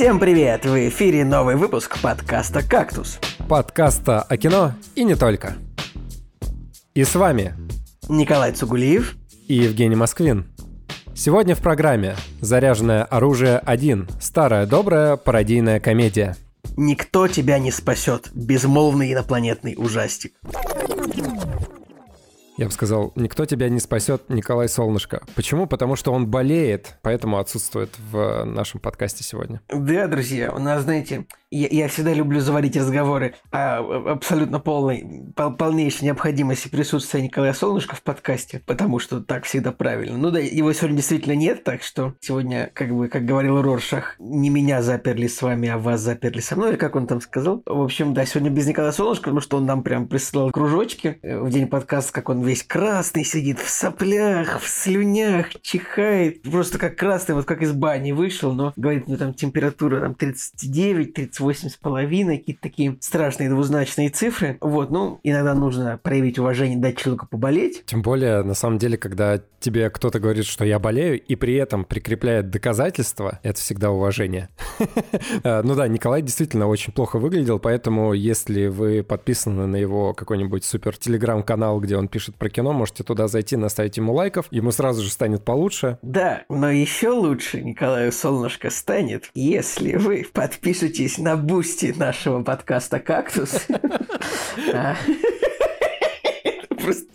Всем привет! В эфире новый выпуск подкаста «Кактус». Подкаста о кино и не только. И с вами Николай Цугулиев и Евгений Москвин. Сегодня в программе «Заряженное оружие 1. Старая добрая пародийная комедия». Никто тебя не спасет. Безмолвный инопланетный ужастик. Я бы сказал, никто тебя не спасет, Николай Солнышко. Почему? Потому что он болеет, поэтому отсутствует в нашем подкасте сегодня. Да, друзья, у нас, знаете, я, я всегда люблю заводить разговоры о абсолютно полной, пол, полнейшей необходимости присутствия Николая Солнышко в подкасте, потому что так всегда правильно. Ну да, его сегодня действительно нет, так что сегодня, как бы, как говорил Роршах, не меня заперли с вами, а вас заперли со мной, как он там сказал. В общем, да, сегодня без Николая Солнышко, потому что он нам прям присылал кружочки э, в день подкаста, как он весь красный сидит, в соплях, в слюнях, чихает. Просто как красный, вот как из бани вышел, но говорит, ну там температура там 39, 38 с половиной, какие-то такие страшные двузначные цифры. Вот, ну, иногда нужно проявить уважение, дать человеку поболеть. Тем более, на самом деле, когда тебе кто-то говорит, что я болею, и при этом прикрепляет доказательства, это всегда уважение. Э, ну да, Николай действительно очень плохо выглядел, поэтому если вы подписаны на его какой-нибудь супер телеграм-канал, где он пишет про кино, можете туда зайти, наставить ему лайков, ему сразу же станет получше. Да, но еще лучше Николаю Солнышко станет, если вы подпишетесь на Boosty нашего подкаста «Кактус». А. Просто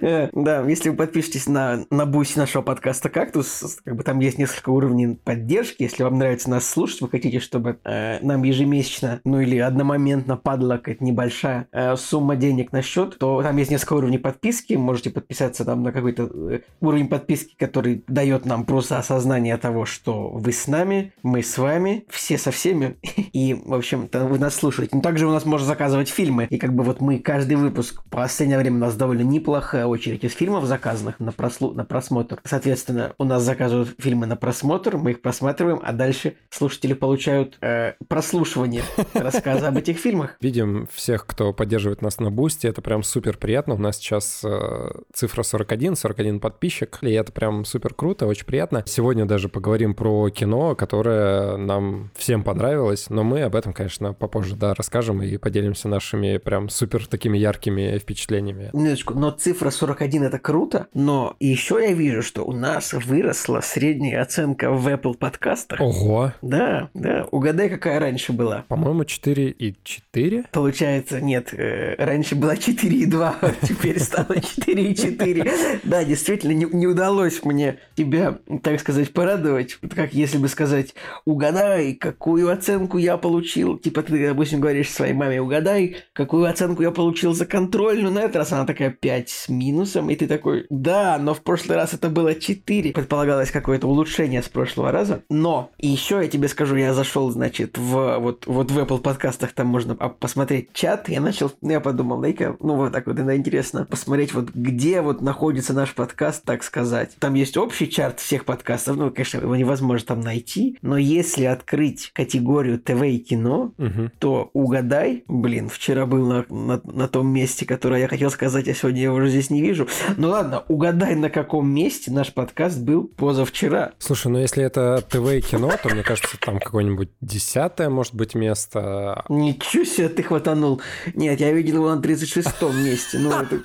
да, если вы подпишетесь на, на бусе нашего подкаста «Кактус», как бы там есть несколько уровней поддержки. Если вам нравится нас слушать, вы хотите, чтобы э, нам ежемесячно, ну или одномоментно падала какая-то небольшая э, сумма денег на счет, то там есть несколько уровней подписки. Можете подписаться там на какой-то э, уровень подписки, который дает нам просто осознание того, что вы с нами, мы с вами, все со всеми. И, в общем-то, вы нас слушаете. Но также у нас можно заказывать фильмы. И как бы вот мы каждый выпуск, в последнее время у нас довольно неплохая очередь из фильмов, заказанных на, прослу... на просмотр. Соответственно, у нас заказывают фильмы на просмотр, мы их просматриваем, а дальше слушатели получают э, прослушивание рассказа об этих фильмах. Видим всех, кто поддерживает нас на Бусте, это прям супер приятно. У нас сейчас э, цифра 41, 41 подписчик, и это прям супер круто, очень приятно. Сегодня даже поговорим про кино, которое нам всем понравилось, но мы об этом, конечно, попозже, да, расскажем и поделимся нашими прям супер такими яркими впечатлениями. Минуточку, но цифра 41 это круто, но еще я вижу, что у нас выросла средняя оценка в Apple подкастах. Ого! Да, да. Угадай, какая раньше была? По-моему, 4 и 4? Получается, нет, э, раньше была 4 и 2, а теперь стало 4 и 4. Да, действительно, не, не удалось мне тебя, так сказать, порадовать. Как если бы сказать, угадай, какую оценку я получил. Типа ты, допустим, говоришь своей маме, угадай, какую оценку я получил за контрольную. На этот раз она такая 5 с минусом, и ты такой, да, но в прошлый раз это было 4. Предполагалось какое-то улучшение с прошлого раза. Но еще я тебе скажу, я зашел, значит, в вот, вот в Apple подкастах там можно посмотреть чат. Я начал, я подумал, дай-ка, ну вот так вот, это интересно, посмотреть вот где вот находится наш подкаст, так сказать. Там есть общий чарт всех подкастов, ну, конечно, его невозможно там найти, но если открыть категорию ТВ и кино, угу. то угадай, блин, вчера был на, на, на том месте, которое я хотел сказать, а сегодня я уже здесь здесь не вижу. Ну ладно, угадай, на каком месте наш подкаст был позавчера. Слушай, ну если это ТВ и кино, то мне кажется, там какое-нибудь десятое, может быть, место. Ничего себе ты хватанул. Нет, я видел его на 36-м месте. Ну, это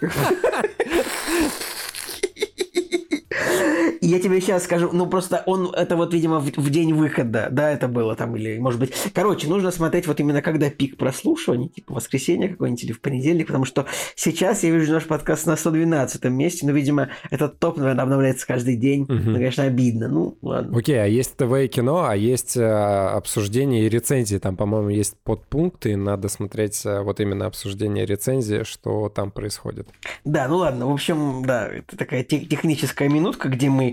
я тебе сейчас скажу, ну просто он, это вот, видимо, в, в день выхода, да, это было там, или, может быть... Короче, нужно смотреть вот именно когда пик прослушивания, типа воскресенье какое-нибудь или в понедельник, потому что сейчас я вижу наш подкаст на 112 месте, но, видимо, этот топ, наверное, обновляется каждый день. Угу. Ну, конечно, обидно, ну, ладно. Окей, а есть ТВ и кино, а есть а, обсуждение и рецензии, там, по-моему, есть подпункты, надо смотреть а, вот именно обсуждение рецензии, что там происходит. Да, ну ладно, в общем, да, это такая техническая минутка, где мы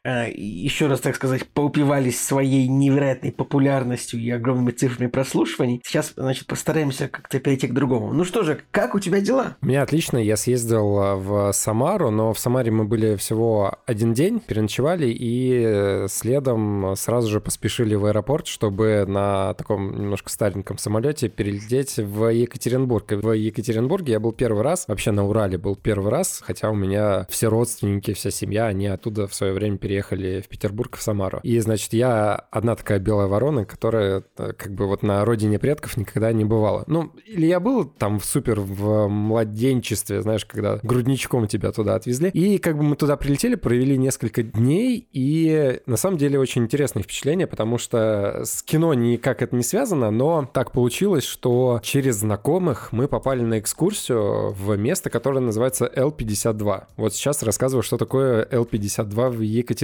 еще раз, так сказать, поупивались своей невероятной популярностью и огромными цифрами прослушиваний. Сейчас, значит, постараемся как-то перейти к другому. Ну что же, как у тебя дела? У меня отлично. Я съездил э, в Самару, но в Самаре мы были всего один день, переночевали и э, следом сразу же поспешили в аэропорт, чтобы на таком немножко стареньком самолете перелететь в Екатеринбург. И в Екатеринбурге я был первый раз, вообще на Урале был первый раз, хотя у меня все родственники, вся семья, они оттуда в свое время переехали переехали в Петербург, в Самару. И, значит, я одна такая белая ворона, которая э, как бы вот на родине предков никогда не бывала. Ну, или я был там в супер в младенчестве, знаешь, когда грудничком тебя туда отвезли. И как бы мы туда прилетели, провели несколько дней, и на самом деле очень интересное впечатление, потому что с кино никак это не связано, но так получилось, что через знакомых мы попали на экскурсию в место, которое называется Л-52. Вот сейчас рассказываю, что такое Л-52 в Екатеринбурге.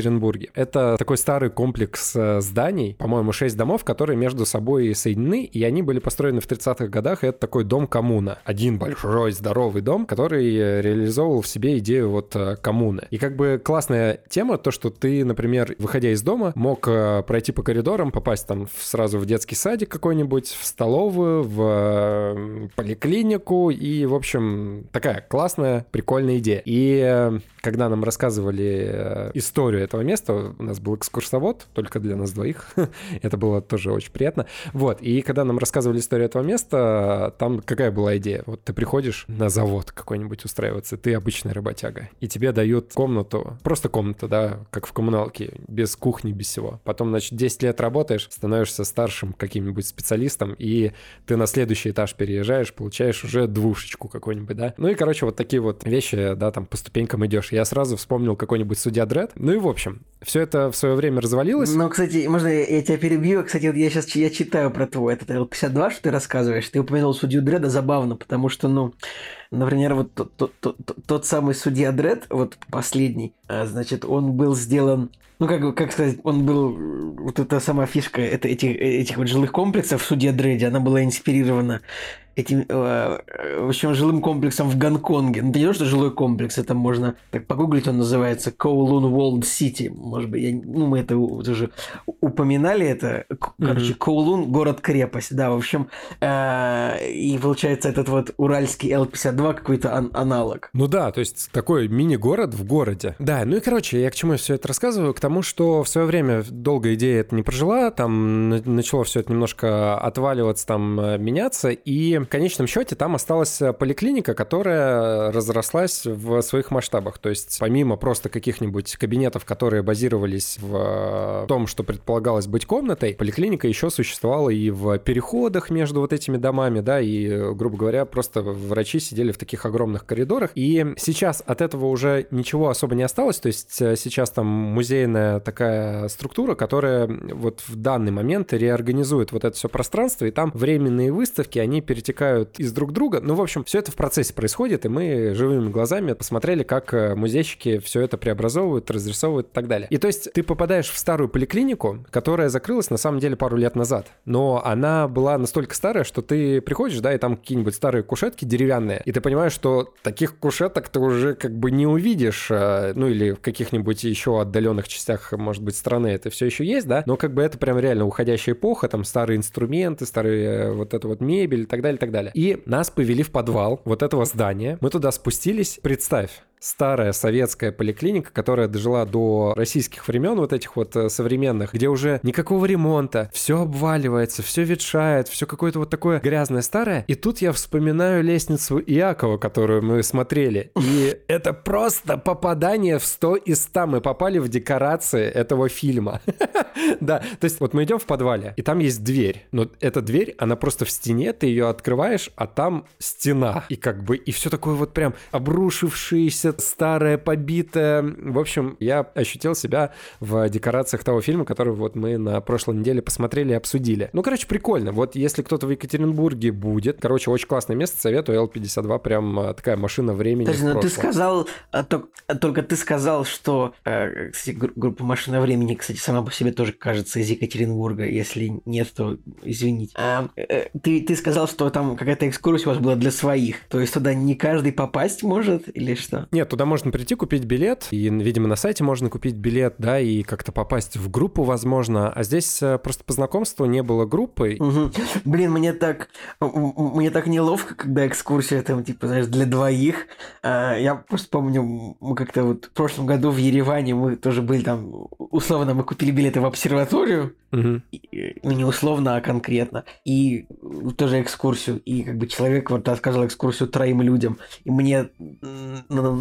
Это такой старый комплекс э, зданий, по-моему, 6 домов, которые между собой соединены, и они были построены в 30-х годах, и это такой дом-коммуна. Один большой здоровый дом, который реализовывал в себе идею вот э, коммуны. И как бы классная тема, то, что ты, например, выходя из дома, мог э, пройти по коридорам, попасть там сразу в детский садик какой-нибудь, в столовую, в поликлинику, и, в общем, такая классная, прикольная идея. И когда нам рассказывали э, историю этого места, у нас был экскурсовод, только для нас двоих, это было тоже очень приятно. Вот, и когда нам рассказывали историю этого места, там какая была идея? Вот ты приходишь на завод какой-нибудь устраиваться, ты обычный работяга, и тебе дают комнату, просто комната, да, как в коммуналке, без кухни, без всего. Потом, значит, 10 лет работаешь, становишься старшим каким-нибудь специалистом, и ты на следующий этаж переезжаешь, получаешь уже двушечку какой-нибудь, да. Ну и, короче, вот такие вот вещи, да, там по ступенькам идешь я сразу вспомнил какой-нибудь судья Дред. Ну и в общем, все это в свое время развалилось. Ну, кстати, можно я, тебя перебью? Кстати, вот я сейчас я читаю про твой этот L52, что ты рассказываешь. Ты упомянул судью Дреда, забавно, потому что, ну, например, вот тот, тот, тот, тот самый судья Дред, вот последний, а, значит, он был сделан ну, как, как сказать, он был, вот эта сама фишка это, этих, этих вот жилых комплексов в суде Дредди, она была инспирирована этим, э, в общем, жилым комплексом в Гонконге. Ну, это не то, что жилой комплекс, это можно так погуглить, он называется Kowloon Walled City. Может быть, я, ну, мы это уже упоминали, это, короче, mm-hmm. Kowloon – город-крепость, да, в общем, э, и получается этот вот уральский Л-52 какой-то ан- аналог. Ну да, то есть такой мини-город в городе. Да, ну и, короче, я к чему все это рассказываю? К тому, что в свое время долго идея это не прожила, там начало все это немножко отваливаться, там э, меняться, и в конечном счете там осталась э, поликлиника, которая разрослась в своих масштабах. То есть помимо просто каких-нибудь кабинетов, которые базировались в э, том, что предполагалось быть комнатой, поликлиника еще существовала и в переходах между вот этими домами, да, и, грубо говоря, просто врачи сидели в таких огромных коридорах. И сейчас от этого уже ничего особо не осталось. То есть э, сейчас там музейная такая структура, которая вот в данный момент реорганизует вот это все пространство, и там временные выставки, они перетекают из друг друга. Ну, в общем, все это в процессе происходит, и мы живыми глазами посмотрели, как э, музейщики все это преобразовывают, разрисовывают и так далее. И то есть ты попадаешь в старую поликлинику, которая закрылась на самом деле пару лет назад, но она была настолько старая, что ты приходишь, да, и там какие-нибудь старые кушетки деревянные, и ты понимаешь, что таких кушеток ты уже как бы не увидишь, э, ну или в каких-нибудь еще отдаленных частях, может быть, страны это все еще есть, да, но как бы это прям реально уходящая эпоха, там старые инструменты, старые э, вот эта вот мебель и так далее, и так далее. И нас повели в подвал вот этого здания. Мы туда спустились. Представь, старая советская поликлиника, которая дожила до российских времен, вот этих вот э, современных, где уже никакого ремонта, все обваливается, все ветшает, все какое-то вот такое грязное старое. И тут я вспоминаю лестницу Иакова, которую мы смотрели. И это просто попадание в 100 из 100. Мы попали в декорации этого фильма. Да, то есть вот мы идем в подвале, и там есть дверь. Но эта дверь, она просто в стене, ты ее открываешь, а там стена. И как бы, и все такое вот прям обрушившееся все старое, побитое. В общем, я ощутил себя в декорациях того фильма, который вот мы на прошлой неделе посмотрели и обсудили. Ну, короче, прикольно. Вот если кто-то в Екатеринбурге будет, короче, очень классное место, советую L52, прям а, такая машина времени Подожди, но ты сказал, а, только ты сказал, что, э, кстати, группа «Машина времени», кстати, сама по себе тоже кажется из Екатеринбурга, если нет, то извините. А, э, ты, ты сказал, что там какая-то экскурсия у вас была для своих, то есть туда не каждый попасть может или что? Нет, туда можно прийти, купить билет, и, видимо, на сайте можно купить билет, да, и как-то попасть в группу, возможно. А здесь э, просто по знакомству не было группы. Угу. Блин, мне так, мне так неловко, когда экскурсия там, типа, знаешь, для двоих. А, я просто помню, мы как-то вот в прошлом году в Ереване мы тоже были там, условно, мы купили билеты в обсерваторию, угу. ну не условно, а конкретно, и тоже экскурсию, и как бы человек вот рассказывал экскурсию троим людям, и мне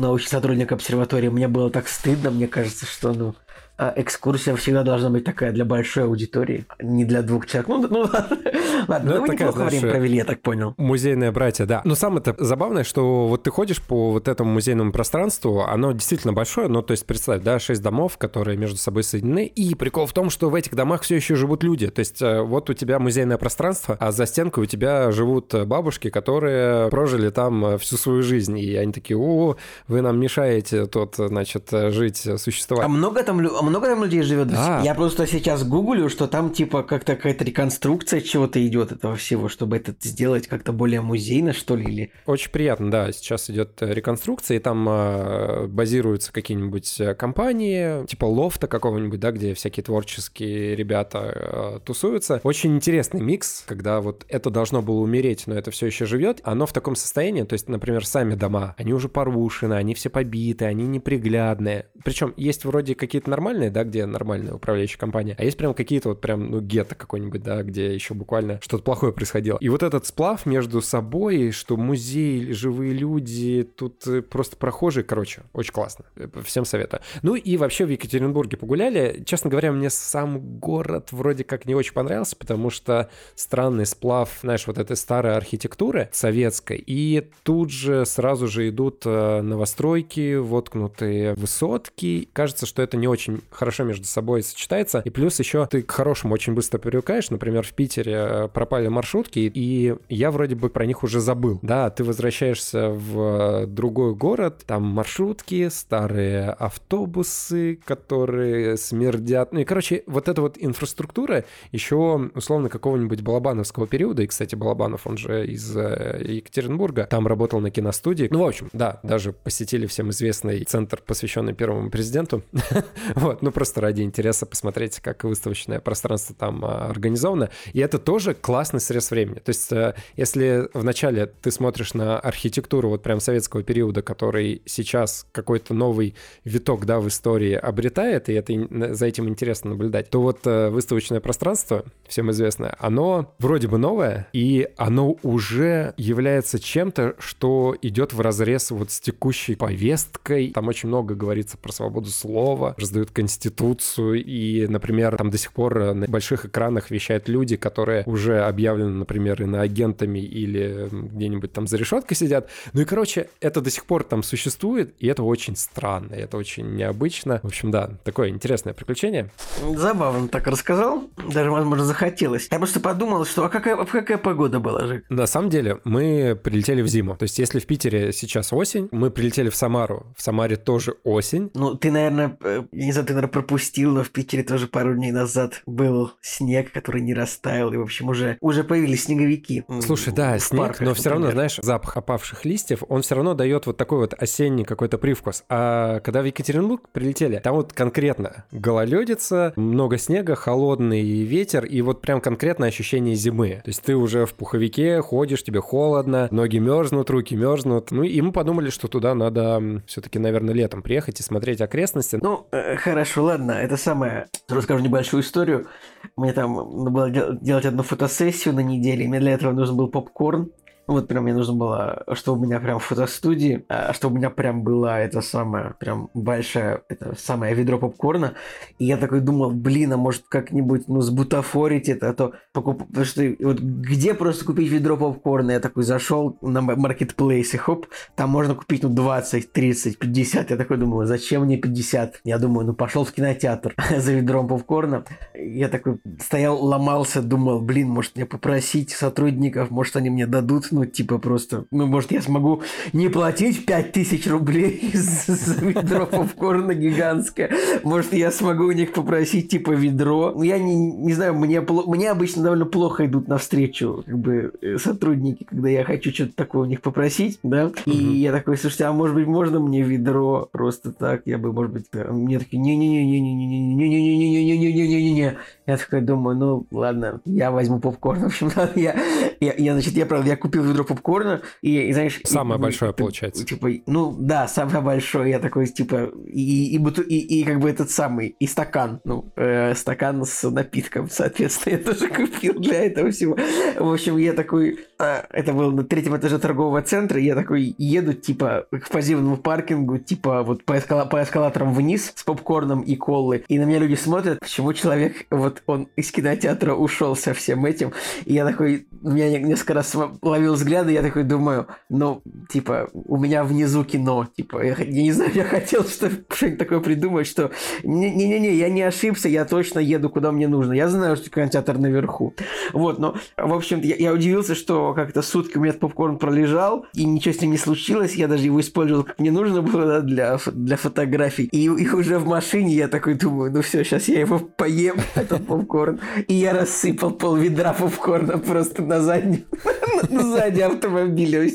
научный сотрудник обсерватории. Мне было так стыдно, мне кажется, что, ну, а, экскурсия всегда должна быть такая для большой аудитории, не для двух человек. Ну, ну ладно, ну, мы такая, неплохо знаешь, время э, провели, я так понял. Музейные братья, да. Но самое то забавное, что вот ты ходишь по вот этому музейному пространству, оно действительно большое, ну, то есть, представь, да, шесть домов, которые между собой соединены, и прикол в том, что в этих домах все еще живут люди, то есть э, вот у тебя музейное пространство, а за стенкой у тебя живут э, бабушки, которые прожили там всю свою жизнь, и они такие, о, вы нам мешаете тут, значит, жить, существовать. А много там, много там людей живет? Да. Я просто сейчас гуглю, что там типа как-то какая-то реконструкция чего-то идет этого всего, чтобы это сделать как-то более музейно, что ли, или... Очень приятно, да. Сейчас идет э, реконструкция, и там э, базируются какие-нибудь э, компании, типа лофта какого-нибудь, да, где всякие творческие ребята э, тусуются. Очень интересный микс, когда вот это должно было умереть, но это все еще живет. Оно в таком состоянии, то есть, например, сами дома, они уже порушены, они все побиты, они неприглядные. Причем есть вроде какие-то нормальные нормальные, да, где нормальная управляющая компания, а есть прям какие-то вот прям, ну, гетто какой-нибудь, да, где еще буквально что-то плохое происходило. И вот этот сплав между собой, что музей, живые люди, тут э, просто прохожие, короче, очень классно. Э, всем советую. Ну и вообще в Екатеринбурге погуляли. Честно говоря, мне сам город вроде как не очень понравился, потому что странный сплав, знаешь, вот этой старой архитектуры советской, и тут же сразу же идут э, новостройки, воткнутые высотки. Кажется, что это не очень хорошо между собой сочетается. И плюс еще ты к хорошему очень быстро привыкаешь. Например, в Питере э, пропали маршрутки, и я вроде бы про них уже забыл. Да, ты возвращаешься в э, другой город, там маршрутки, старые автобусы, которые смердят. Ну и, короче, вот эта вот инфраструктура еще, условно, какого-нибудь Балабановского периода. И, кстати, Балабанов, он же из э, Екатеринбурга, там работал на киностудии. Ну, в общем, да, даже посетили всем известный центр, посвященный первому президенту. вот, вот, ну просто ради интереса посмотреть, как выставочное пространство там а, организовано. И это тоже классный срез времени. То есть, э, если вначале ты смотришь на архитектуру вот прям советского периода, который сейчас какой-то новый виток, да, в истории обретает, и это, э, за этим интересно наблюдать, то вот э, выставочное пространство, всем известное, оно вроде бы новое, и оно уже является чем-то, что идет в разрез вот с текущей повесткой. Там очень много говорится про свободу слова, раздают кандидатуры институцию, и, например, там до сих пор э, на больших экранах вещают люди, которые уже объявлены, например, иноагентами или где-нибудь там за решеткой сидят. Ну и, короче, это до сих пор там существует, и это очень странно, это очень необычно. В общем, да, такое интересное приключение. Забавно так рассказал, даже, возможно, захотелось. Я просто подумал, что а какая, а какая погода была же? На самом деле, мы прилетели в зиму. То есть, если в Питере сейчас осень, мы прилетели в Самару. В Самаре тоже осень. Ну, ты, наверное, не знаю, ты наверное, пропустил, но в Питере тоже пару дней назад был снег, который не растаял, и, в общем, уже, уже появились снеговики. Слушай, да, снег, парках, но все равно, знаешь, запах опавших листьев, он все равно дает вот такой вот осенний какой-то привкус. А когда в Екатеринбург прилетели, там вот конкретно гололедица, много снега, холодный ветер, и вот прям конкретно ощущение зимы. То есть ты уже в пуховике ходишь, тебе холодно, ноги мерзнут, руки мерзнут. Ну и мы подумали, что туда надо все-таки, наверное, летом приехать и смотреть окрестности. Ну, э, хорошо Хорошо, ладно, это самое. Расскажу небольшую историю. Мне там надо было делать одну фотосессию на неделе, и мне для этого нужен был попкорн. Ну, вот прям мне нужно было, чтобы у меня прям фотостудии, а, чтобы у меня прям была это самое, прям большое это самое ведро попкорна. И я такой думал, блин, а может как-нибудь, ну, сбутафорить это, а то покуп... Потому что вот где просто купить ведро попкорна? Я такой зашел на маркетплейс и хоп, там можно купить, ну, 20, 30, 50. Я такой думаю, зачем мне 50? Я думаю, ну, пошел в кинотеатр за ведром попкорна. Я такой стоял, ломался, думал, блин, может мне попросить сотрудников, может они мне дадут ну, типа просто, ну, может, я смогу не платить 5000 рублей за ведро попкорна гигантское. Может, я смогу у них попросить, типа, ведро. Ну, я не, не знаю, мне, мне обычно довольно плохо идут навстречу, как бы, э, сотрудники, когда я хочу что-то такое у них попросить, да. И угу. я такой, слушайте, а может быть, можно мне ведро просто так? Я бы, может быть, мне такие, не-не-не-не-не-не-не-не-не-не-не-не-не-не-не. Я такой думаю, ну, ладно, я возьму попкорн. В общем, я, я, я, значит, я, правда, я купил ведро попкорна, и, и знаешь... Самое и, большое, и, получается. Типа, ну да, самое большое. Я такой, типа, и, и, и, и, и как бы этот самый, и стакан, ну, э, стакан с напитком, соответственно, я тоже купил для этого всего. В общем, я такой, э, это было на третьем этаже торгового центра, я такой еду, типа, к позивному паркингу, типа, вот по, эскала по эскалаторам вниз с попкорном и колы, и на меня люди смотрят, почему человек, вот он из кинотеатра ушел со всем этим, и я такой, меня несколько раз ловил взгляды, я такой думаю, ну, типа, у меня внизу кино, типа, я, я не знаю, я хотел что-нибудь такое придумать, что не-не-не, я не ошибся, я точно еду куда мне нужно, я знаю, что кинотеатр наверху. Вот, но, в общем я, я удивился, что как-то сутки у меня этот попкорн пролежал, и ничего с ним не случилось, я даже его использовал как мне нужно было да, для, для фотографий, и, и уже в машине я такой думаю, ну все, сейчас я его поем, этот попкорн, и я рассыпал пол ведра попкорна просто на заднем, сзади автомобиля.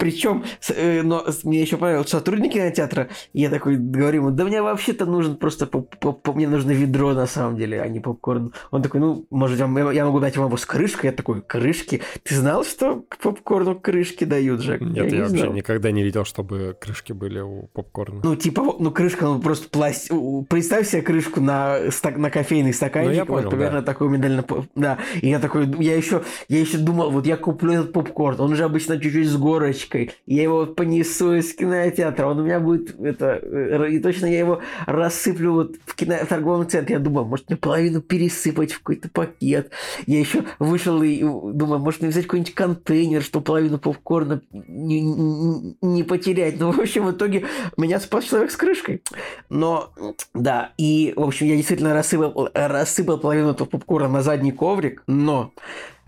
Причем, э, но мне еще понравилось, сотрудники кинотеатра, я такой говорю ему, да мне вообще-то нужен просто, мне нужно ведро на самом деле, а не попкорн. Он такой, ну, может, я могу дать вам его с крышкой? Я такой, крышки? Ты знал, что к попкорну крышки дают, Жек? Нет, я, я вообще знал. никогда не видел, чтобы крышки были у попкорна. Ну, типа, ну, крышка, ну, просто пластик. Представь себе крышку на, стак... на кофейный стаканчик, ну, я понял, вот примерно да. такой медально, да. И я такой, я еще, я еще думал, вот я куплю этот попкорн, он же обычно чуть-чуть с горочкой, ручкой, я его понесу из кинотеатра, он у меня будет, это, э, и точно я его рассыплю вот в, кино, в торговом центре. Я думаю, может мне половину пересыпать в какой-то пакет. Я еще вышел и думаю, может мне взять какой-нибудь контейнер, чтобы половину попкорна не, не, не потерять. Ну, в общем, в итоге меня спас человек с крышкой. Но, да, и, в общем, я действительно рассыпал, рассыпал половину этого попкорна на задний коврик, но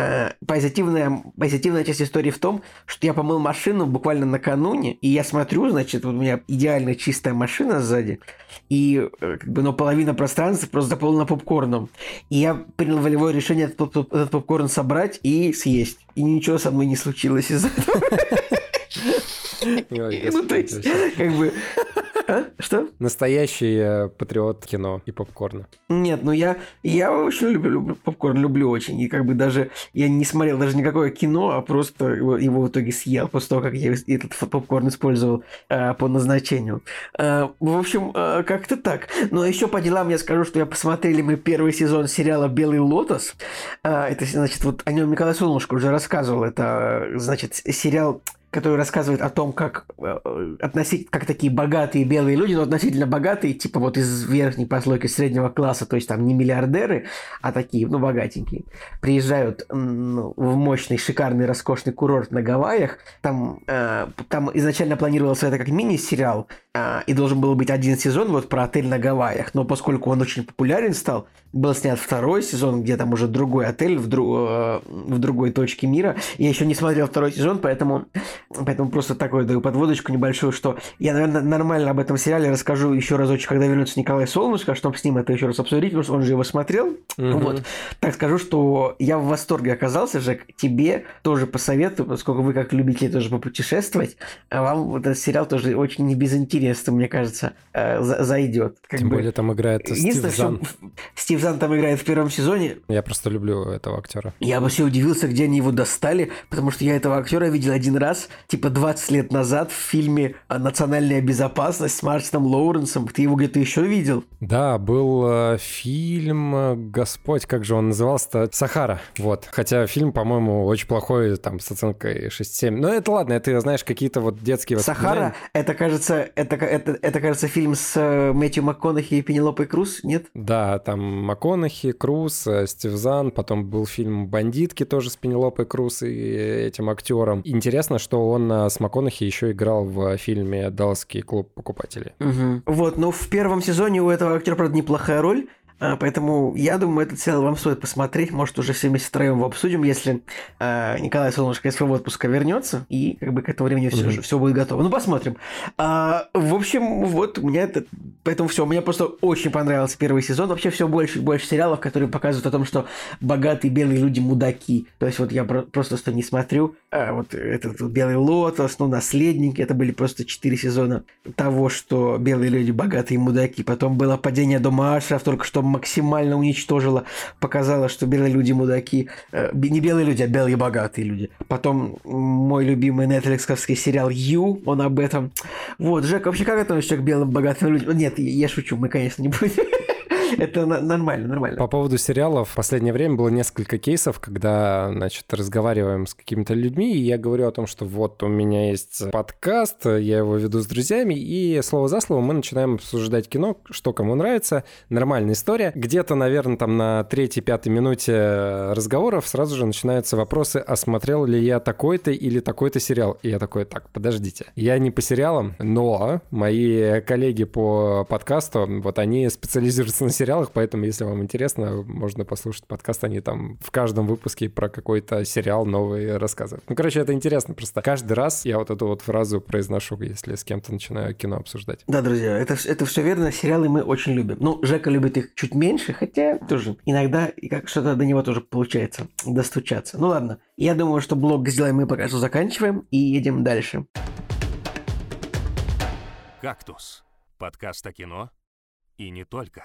Э, позитивная, позитивная часть истории в том, что я помыл машину буквально накануне, и я смотрю, значит, вот у меня идеально чистая машина сзади, и э, как бы, но половина пространства просто заполнена попкорном. И я принял волевое решение этот, этот попкорн собрать и съесть. И ничего со мной не случилось из-за этого. Ну, то есть, как бы, а? Что? Настоящий э, патриот кино и попкорна. Нет, ну я, я очень люблю, люблю попкорн, люблю очень. И как бы даже я не смотрел даже никакое кино, а просто его, его в итоге съел после того, как я этот попкорн использовал э, по назначению. Э, в общем, э, как-то так. Но еще по делам я скажу, что я посмотрели мы первый сезон сериала «Белый лотос». Э, это, значит, вот о нем Николай Солнышко уже рассказывал. Это, значит, сериал который рассказывает о том, как э, относить, как такие богатые белые люди, но относительно богатые, типа вот из верхней прослойки среднего класса, то есть там не миллиардеры, а такие, ну, богатенькие, приезжают ну, в мощный, шикарный, роскошный курорт на Гавайях. Там, э, там изначально планировался это как мини-сериал, и должен был быть один сезон вот про отель на Гавайях, но поскольку он очень популярен стал, был снят второй сезон, где там уже другой отель в, дру, э, в другой точке мира. Я еще не смотрел второй сезон, поэтому Поэтому просто такую даю подводочку небольшую, что я, наверное, нормально об этом сериале расскажу еще разочек, когда вернется Николай Солнышко, чтобы с ним это еще раз обсудить, потому что он же его смотрел. Угу. Вот. Так скажу, что я в восторге оказался, Жек. Тебе тоже посоветую, поскольку вы как любители тоже попутешествовать, а вам этот сериал тоже очень не безинтересно, мне кажется, э, зайдет. Как Тем бы... более там играет Стив Зан. Стив Зан там играет в первом сезоне. Я просто люблю этого актера. Я вообще удивился, где они его достали, потому что я этого актера видел один раз, типа 20 лет назад в фильме «Национальная безопасность» с Мартином Лоуренсом. Ты его где-то еще видел? Да, был э, фильм, э, господь, как же он назывался-то? «Сахара». Вот. Хотя фильм, по-моему, очень плохой, там, с оценкой 6-7. Но это ладно, это, знаешь, какие-то вот детские «Сахара» — это, кажется, это, это, это, кажется, фильм с э, Мэтью МакКонахи и Пенелопой Круз, нет? Да, там МакКонахи, Круз, э, Стив Зан, потом был фильм «Бандитки» тоже с Пенелопой Круз и этим актером. Интересно, что он с МакКонахи еще играл в фильме «Далласский клуб покупателей». Угу. Вот, но в первом сезоне у этого актера, правда, неплохая роль. А, поэтому я думаю, этот сериал вам стоит посмотреть. Может, уже все вместе втроем его обсудим, если э, Николай Солнышко из своего отпуска вернется, и как бы к этому времени все, mm-hmm. все будет готово. Ну, посмотрим. А, в общем, вот у меня это... Поэтому все. Мне просто очень понравился первый сезон. Вообще все больше и больше сериалов, которые показывают о том, что богатые белые люди мудаки. То есть вот я про- просто что не смотрю. А, вот этот вот Белый Лотос, ну, Наследники. Это были просто четыре сезона того, что белые люди богатые мудаки. Потом было Падение дома Ашеров, только что максимально уничтожила, показала, что белые люди мудаки, э, не белые люди, а белые богатые люди. Потом мой любимый нетфликсовский сериал «Ю», он об этом. Вот, Жек, вообще как относишься к белым богатым людям? Нет, я шучу, мы, конечно, не будем. Это нормально, нормально. По поводу сериалов, в последнее время было несколько кейсов, когда, значит, разговариваем с какими-то людьми, и я говорю о том, что вот у меня есть подкаст, я его веду с друзьями, и слово за слово мы начинаем обсуждать кино, что кому нравится, нормальная история. Где-то, наверное, там на третьей-пятой минуте разговоров сразу же начинаются вопросы, а смотрел ли я такой-то или такой-то сериал? И я такой, так, подождите. Я не по сериалам, но мои коллеги по подкасту, вот они специализируются на сериалах, сериалах, поэтому, если вам интересно, можно послушать подкаст. Они там в каждом выпуске про какой-то сериал новый рассказывают. Ну, короче, это интересно. Просто каждый раз я вот эту вот фразу произношу, если с кем-то начинаю кино обсуждать. Да, друзья, это, это все верно. Сериалы мы очень любим. Ну, Жека любит их чуть меньше, хотя тоже иногда и как что-то до него тоже получается достучаться. Ну ладно, я думаю, что блог сделаем мы пока что заканчиваем и едем дальше. «Кактус» – подкаст о кино и не только.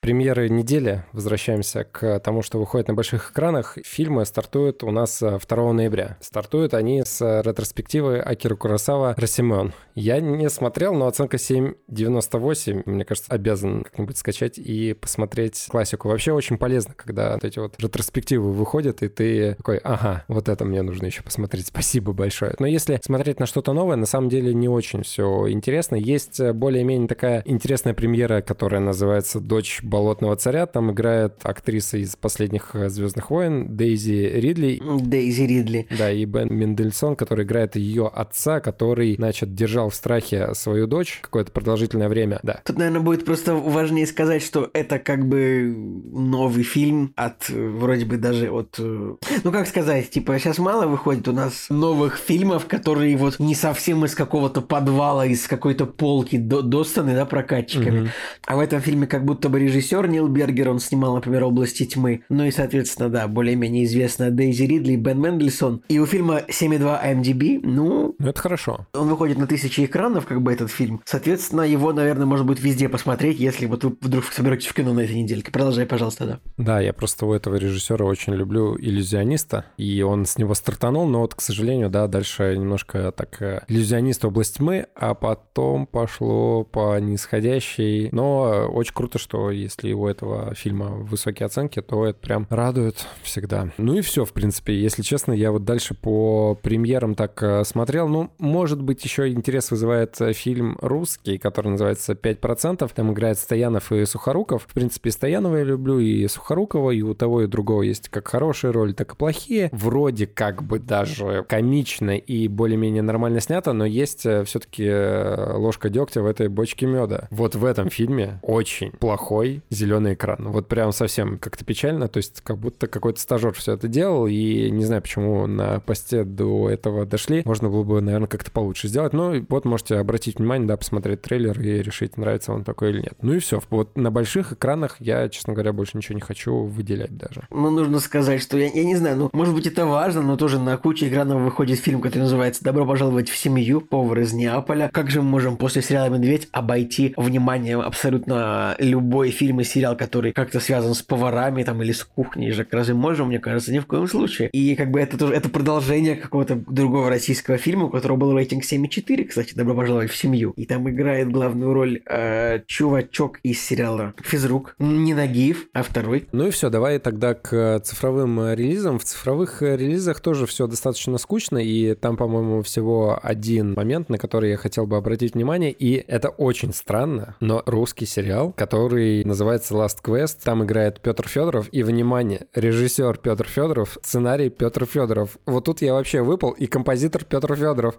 Премьеры недели. Возвращаемся к тому, что выходит на больших экранах. Фильмы стартуют у нас 2 э, ноября. Стартуют они с ретроспективы Акиру Курасава «Росимен». Я не смотрел, но оценка 7,98. Мне кажется, обязан как-нибудь скачать и посмотреть классику. Вообще очень полезно, когда вот эти вот ретроспективы выходят, и ты такой, ага, вот это мне нужно еще посмотреть. Спасибо большое. Но если смотреть на что-то новое, на самом деле не очень все интересно. Есть э, более-менее такая интересная премьера, которая называется «Дочь Болотного царя. Там играет актриса из последних э, Звездных войн Дейзи Ридли. Дейзи Ридли. Да, и Бен Мендельсон, который играет ее отца, который, значит, держал в страхе свою дочь какое-то продолжительное время. Да. Тут, наверное, будет просто важнее сказать, что это как бы новый фильм от э, вроде бы даже от... Э, ну, как сказать, типа, сейчас мало выходит у нас новых фильмов, которые вот не совсем из какого-то подвала, из какой-то полки до достаны, да, прокатчиками. Угу. А в этом фильме как будто бы режиссер режиссер Нил Бергер, он снимал, например, «Области тьмы». Ну и, соответственно, да, более-менее известная Дейзи Ридли, Бен Мендельсон. И у фильма 7,2 IMDb, ну... Ну, это хорошо. Он выходит на тысячи экранов, как бы, этот фильм. Соответственно, его, наверное, можно будет везде посмотреть, если вот вы вдруг соберетесь в кино на этой недельке. Продолжай, пожалуйста, да. Да, я просто у этого режиссера очень люблю иллюзиониста, и он с него стартанул, но вот, к сожалению, да, дальше немножко так э, иллюзионист область тьмы, а потом пошло по нисходящей. Но очень круто, что если у этого фильма высокие оценки, то это прям радует всегда. Ну и все, в принципе. Если честно, я вот дальше по премьерам так э, смотрел. Ну, может быть, еще интерес вызывает э, фильм русский, который называется «5%». Там играет Стоянов и Сухоруков. В принципе, Стоянова я люблю, и Сухорукова, и у того, и другого есть как хорошие роли, так и плохие. Вроде как бы даже комично и более-менее нормально снято, но есть э, все-таки ложка дегтя в этой бочке меда. Вот в этом фильме очень плохой зеленый экран. Вот прям совсем как-то печально, то есть как будто какой-то стажер все это делал, и не знаю, почему на посте до этого дошли. Можно было бы, наверное, как-то получше сделать. Но вот можете обратить внимание, да, посмотреть трейлер и решить, нравится он такой или нет. Ну и все. Вот на больших экранах я, честно говоря, больше ничего не хочу выделять даже. Ну, нужно сказать, что я, я не знаю, ну, может быть, это важно, но тоже на куче экранов выходит фильм, который называется «Добро пожаловать в семью. Повар из Неаполя». Как же мы можем после сериала «Медведь» обойти вниманием абсолютно любой фильм фильм и сериал, который как-то связан с поварами там или с кухней, же разве можем, мне кажется, ни в коем случае. И как бы это тоже это продолжение какого-то другого российского фильма, у которого был рейтинг 7,4, кстати, «Добро пожаловать в семью». И там играет главную роль э, чувачок из сериала «Физрук». Не Нагиев, а второй. Ну и все, давай тогда к цифровым релизам. В цифровых релизах тоже все достаточно скучно, и там, по-моему, всего один момент, на который я хотел бы обратить внимание, и это очень странно, но русский сериал, который называется называется Last Quest. Там играет Петр Федоров. И, внимание, режиссер Петр Федоров, сценарий Петр Федоров. Вот тут я вообще выпал, и композитор Петр Федоров.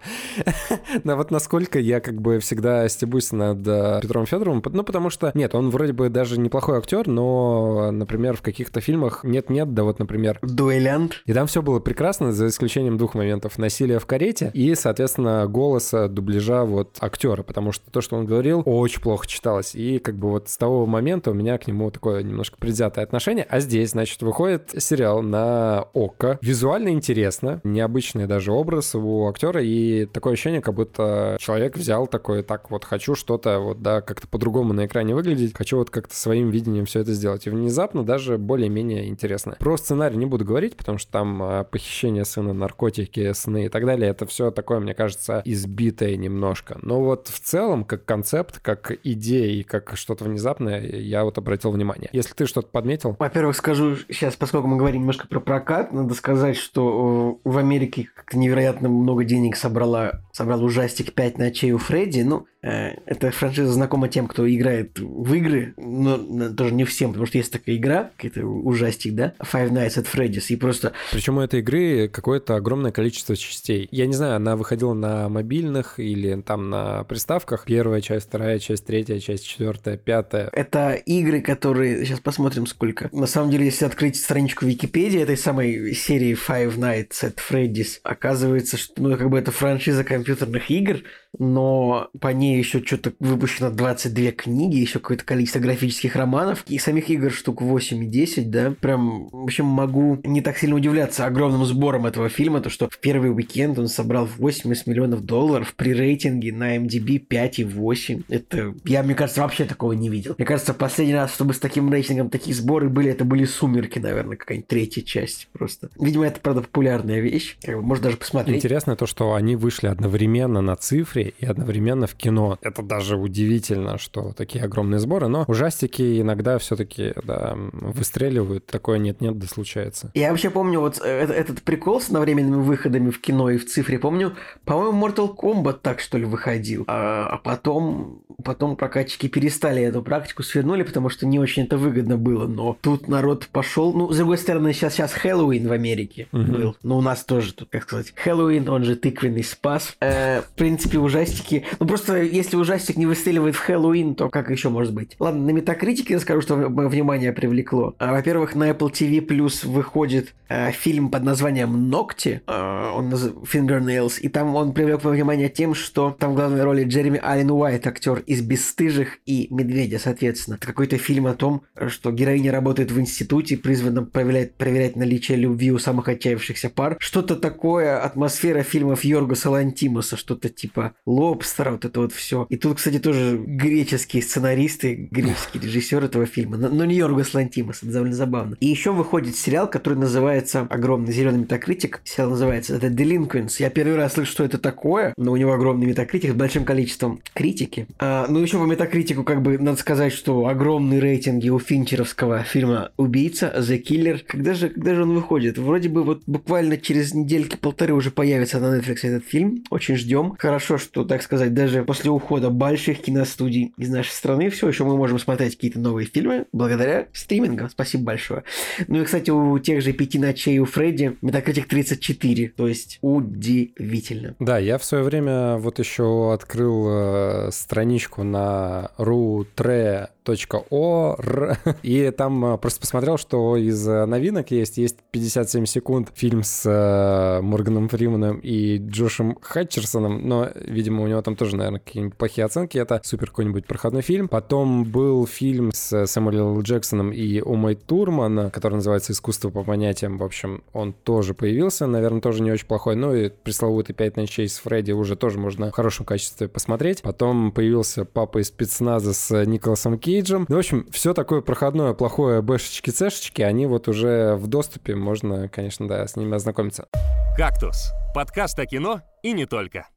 Но вот насколько я как бы всегда стебусь над э, Петром Федоровым, ну потому что, нет, он вроде бы даже неплохой актер, но, например, в каких-то фильмах нет-нет, да вот, например... Дуэлянт. И там все было прекрасно, за исключением двух моментов. Насилие в карете и, соответственно, голоса, дубляжа вот актера, потому что то, что он говорил, очень плохо читалось. И как бы вот с того момента момента у меня к нему такое немножко предвзятое отношение. А здесь, значит, выходит сериал на ОККО. Визуально интересно, необычный даже образ у актера, и такое ощущение, как будто человек взял такой, так вот, хочу что-то вот, да, как-то по-другому на экране выглядеть, хочу вот как-то своим видением все это сделать. И внезапно даже более-менее интересно. Про сценарий не буду говорить, потому что там а, похищение сына, наркотики, сны и так далее, это все такое, мне кажется, избитое немножко. Но вот в целом, как концепт, как идея и как что-то внезапное, я вот обратил внимание. Если ты что-то подметил? Во-первых, скажу сейчас, поскольку мы говорим немножко про прокат, надо сказать, что э, в Америке невероятно много денег собрала, собрал ужастик «Пять ночей у Фредди». Ну, Э, эта франшиза знакома тем, кто играет в игры, но тоже не всем, потому что есть такая игра, какой-то ужастик, да, Five Nights at Freddy's, и просто... Причем у этой игры какое-то огромное количество частей. Я не знаю, она выходила на мобильных или там на приставках. Первая часть, вторая часть, третья часть, четвертая, пятая. Это игры, которые... Сейчас посмотрим, сколько. На самом деле, если открыть страничку Википедии этой самой серии Five Nights at Freddy's, оказывается, что ну, как бы это франшиза компьютерных игр, но по ней еще что-то выпущено 22 книги, еще какое-то количество графических романов, и самих игр штук 8 и 10, да. Прям, в общем, могу не так сильно удивляться огромным сбором этого фильма, то что в первый уикенд он собрал 80 миллионов долларов при рейтинге на MDB 5,8. Это, я, мне кажется, вообще такого не видел. Мне кажется, последний раз, чтобы с таким рейтингом такие сборы были, это были «Сумерки», наверное, какая-нибудь третья часть просто. Видимо, это, правда, популярная вещь. Как можно даже посмотреть. Интересно то, что они вышли одновременно на цифре и одновременно в кино. Это даже удивительно, что такие огромные сборы, но ужастики иногда все-таки да, выстреливают. Такое нет-нет, да случается. Я вообще помню вот э, этот прикол с одновременными выходами в кино и в цифре. Помню, по-моему, Mortal Kombat так, что ли, выходил. А, а потом, потом прокатчики перестали эту практику, свернули, потому что не очень это выгодно было. Но тут народ пошел. Ну, с другой стороны, сейчас, сейчас Хэллоуин в Америке угу. был. Но у нас тоже тут, как сказать, Хэллоуин, он же тыквенный спас. Э, в принципе, ужастики... Ну, просто если ужастик не выстреливает в Хэллоуин, то как еще может быть? Ладно, на Метакритике расскажу, что внимание привлекло. А, во-первых, на Apple TV Plus выходит э, фильм под названием «Ногти», э, он наз... «Fingernails», и там он привлек внимание тем, что там в главной роли Джереми Аллен Уайт, актер из «Бесстыжих» и «Медведя», соответственно. Это какой-то фильм о том, что героиня работает в институте, призванном проверять, проверять наличие любви у самых отчаявшихся пар. Что-то такое, атмосфера фильмов Йоргаса Лантимуса, что-то типа «Лобстера», вот это вот все. И тут, кстати, тоже греческие сценаристы, греческий режиссер этого фильма, но не Йоргас Лантимус, это довольно забавно. И еще выходит сериал, который называется огромный зеленый метакритик. Сериал называется это Delinquents. Я первый раз слышу, что это такое, но у него огромный метакритик с большим количеством критики. А, ну еще по метакритику, как бы, надо сказать, что огромные рейтинги у финчеровского фильма «Убийца», «The Killer». Когда же, когда же он выходит? Вроде бы вот буквально через недельки полторы уже появится на Netflix этот фильм. Очень ждем. Хорошо, что, так сказать, даже после ухода больших киностудий из нашей страны все еще мы можем смотреть какие-то новые фильмы благодаря стримингам. Спасибо большое. Ну и, кстати, у тех же «Пяти ночей» у Фредди Метакритик 34, то есть удивительно. Да, я в свое время вот еще открыл э, страничку на rutre .or, и там э, просто посмотрел, что из э, новинок есть, есть 57 секунд фильм с э, Морганом Фриманом и Джошем Хатчерсоном, но, видимо, у него там тоже, наверное, какие-нибудь плохие оценки, это супер какой-нибудь проходной фильм. Потом был фильм с Сэмюэлем Джексоном и Умой Турман, который называется «Искусство по понятиям», в общем, он тоже появился, наверное, тоже не очень плохой, ну и пресловутый «Пять ночей с Фредди» уже тоже можно в хорошем качестве посмотреть. Потом появился «Папа из спецназа» с Николасом Ки Кейджем. Ну, в общем, все такое проходное, плохое бэшечки, цешечки, они вот уже в доступе, можно, конечно, да, с ними ознакомиться. «Кактус» — подкаст о кино и не только.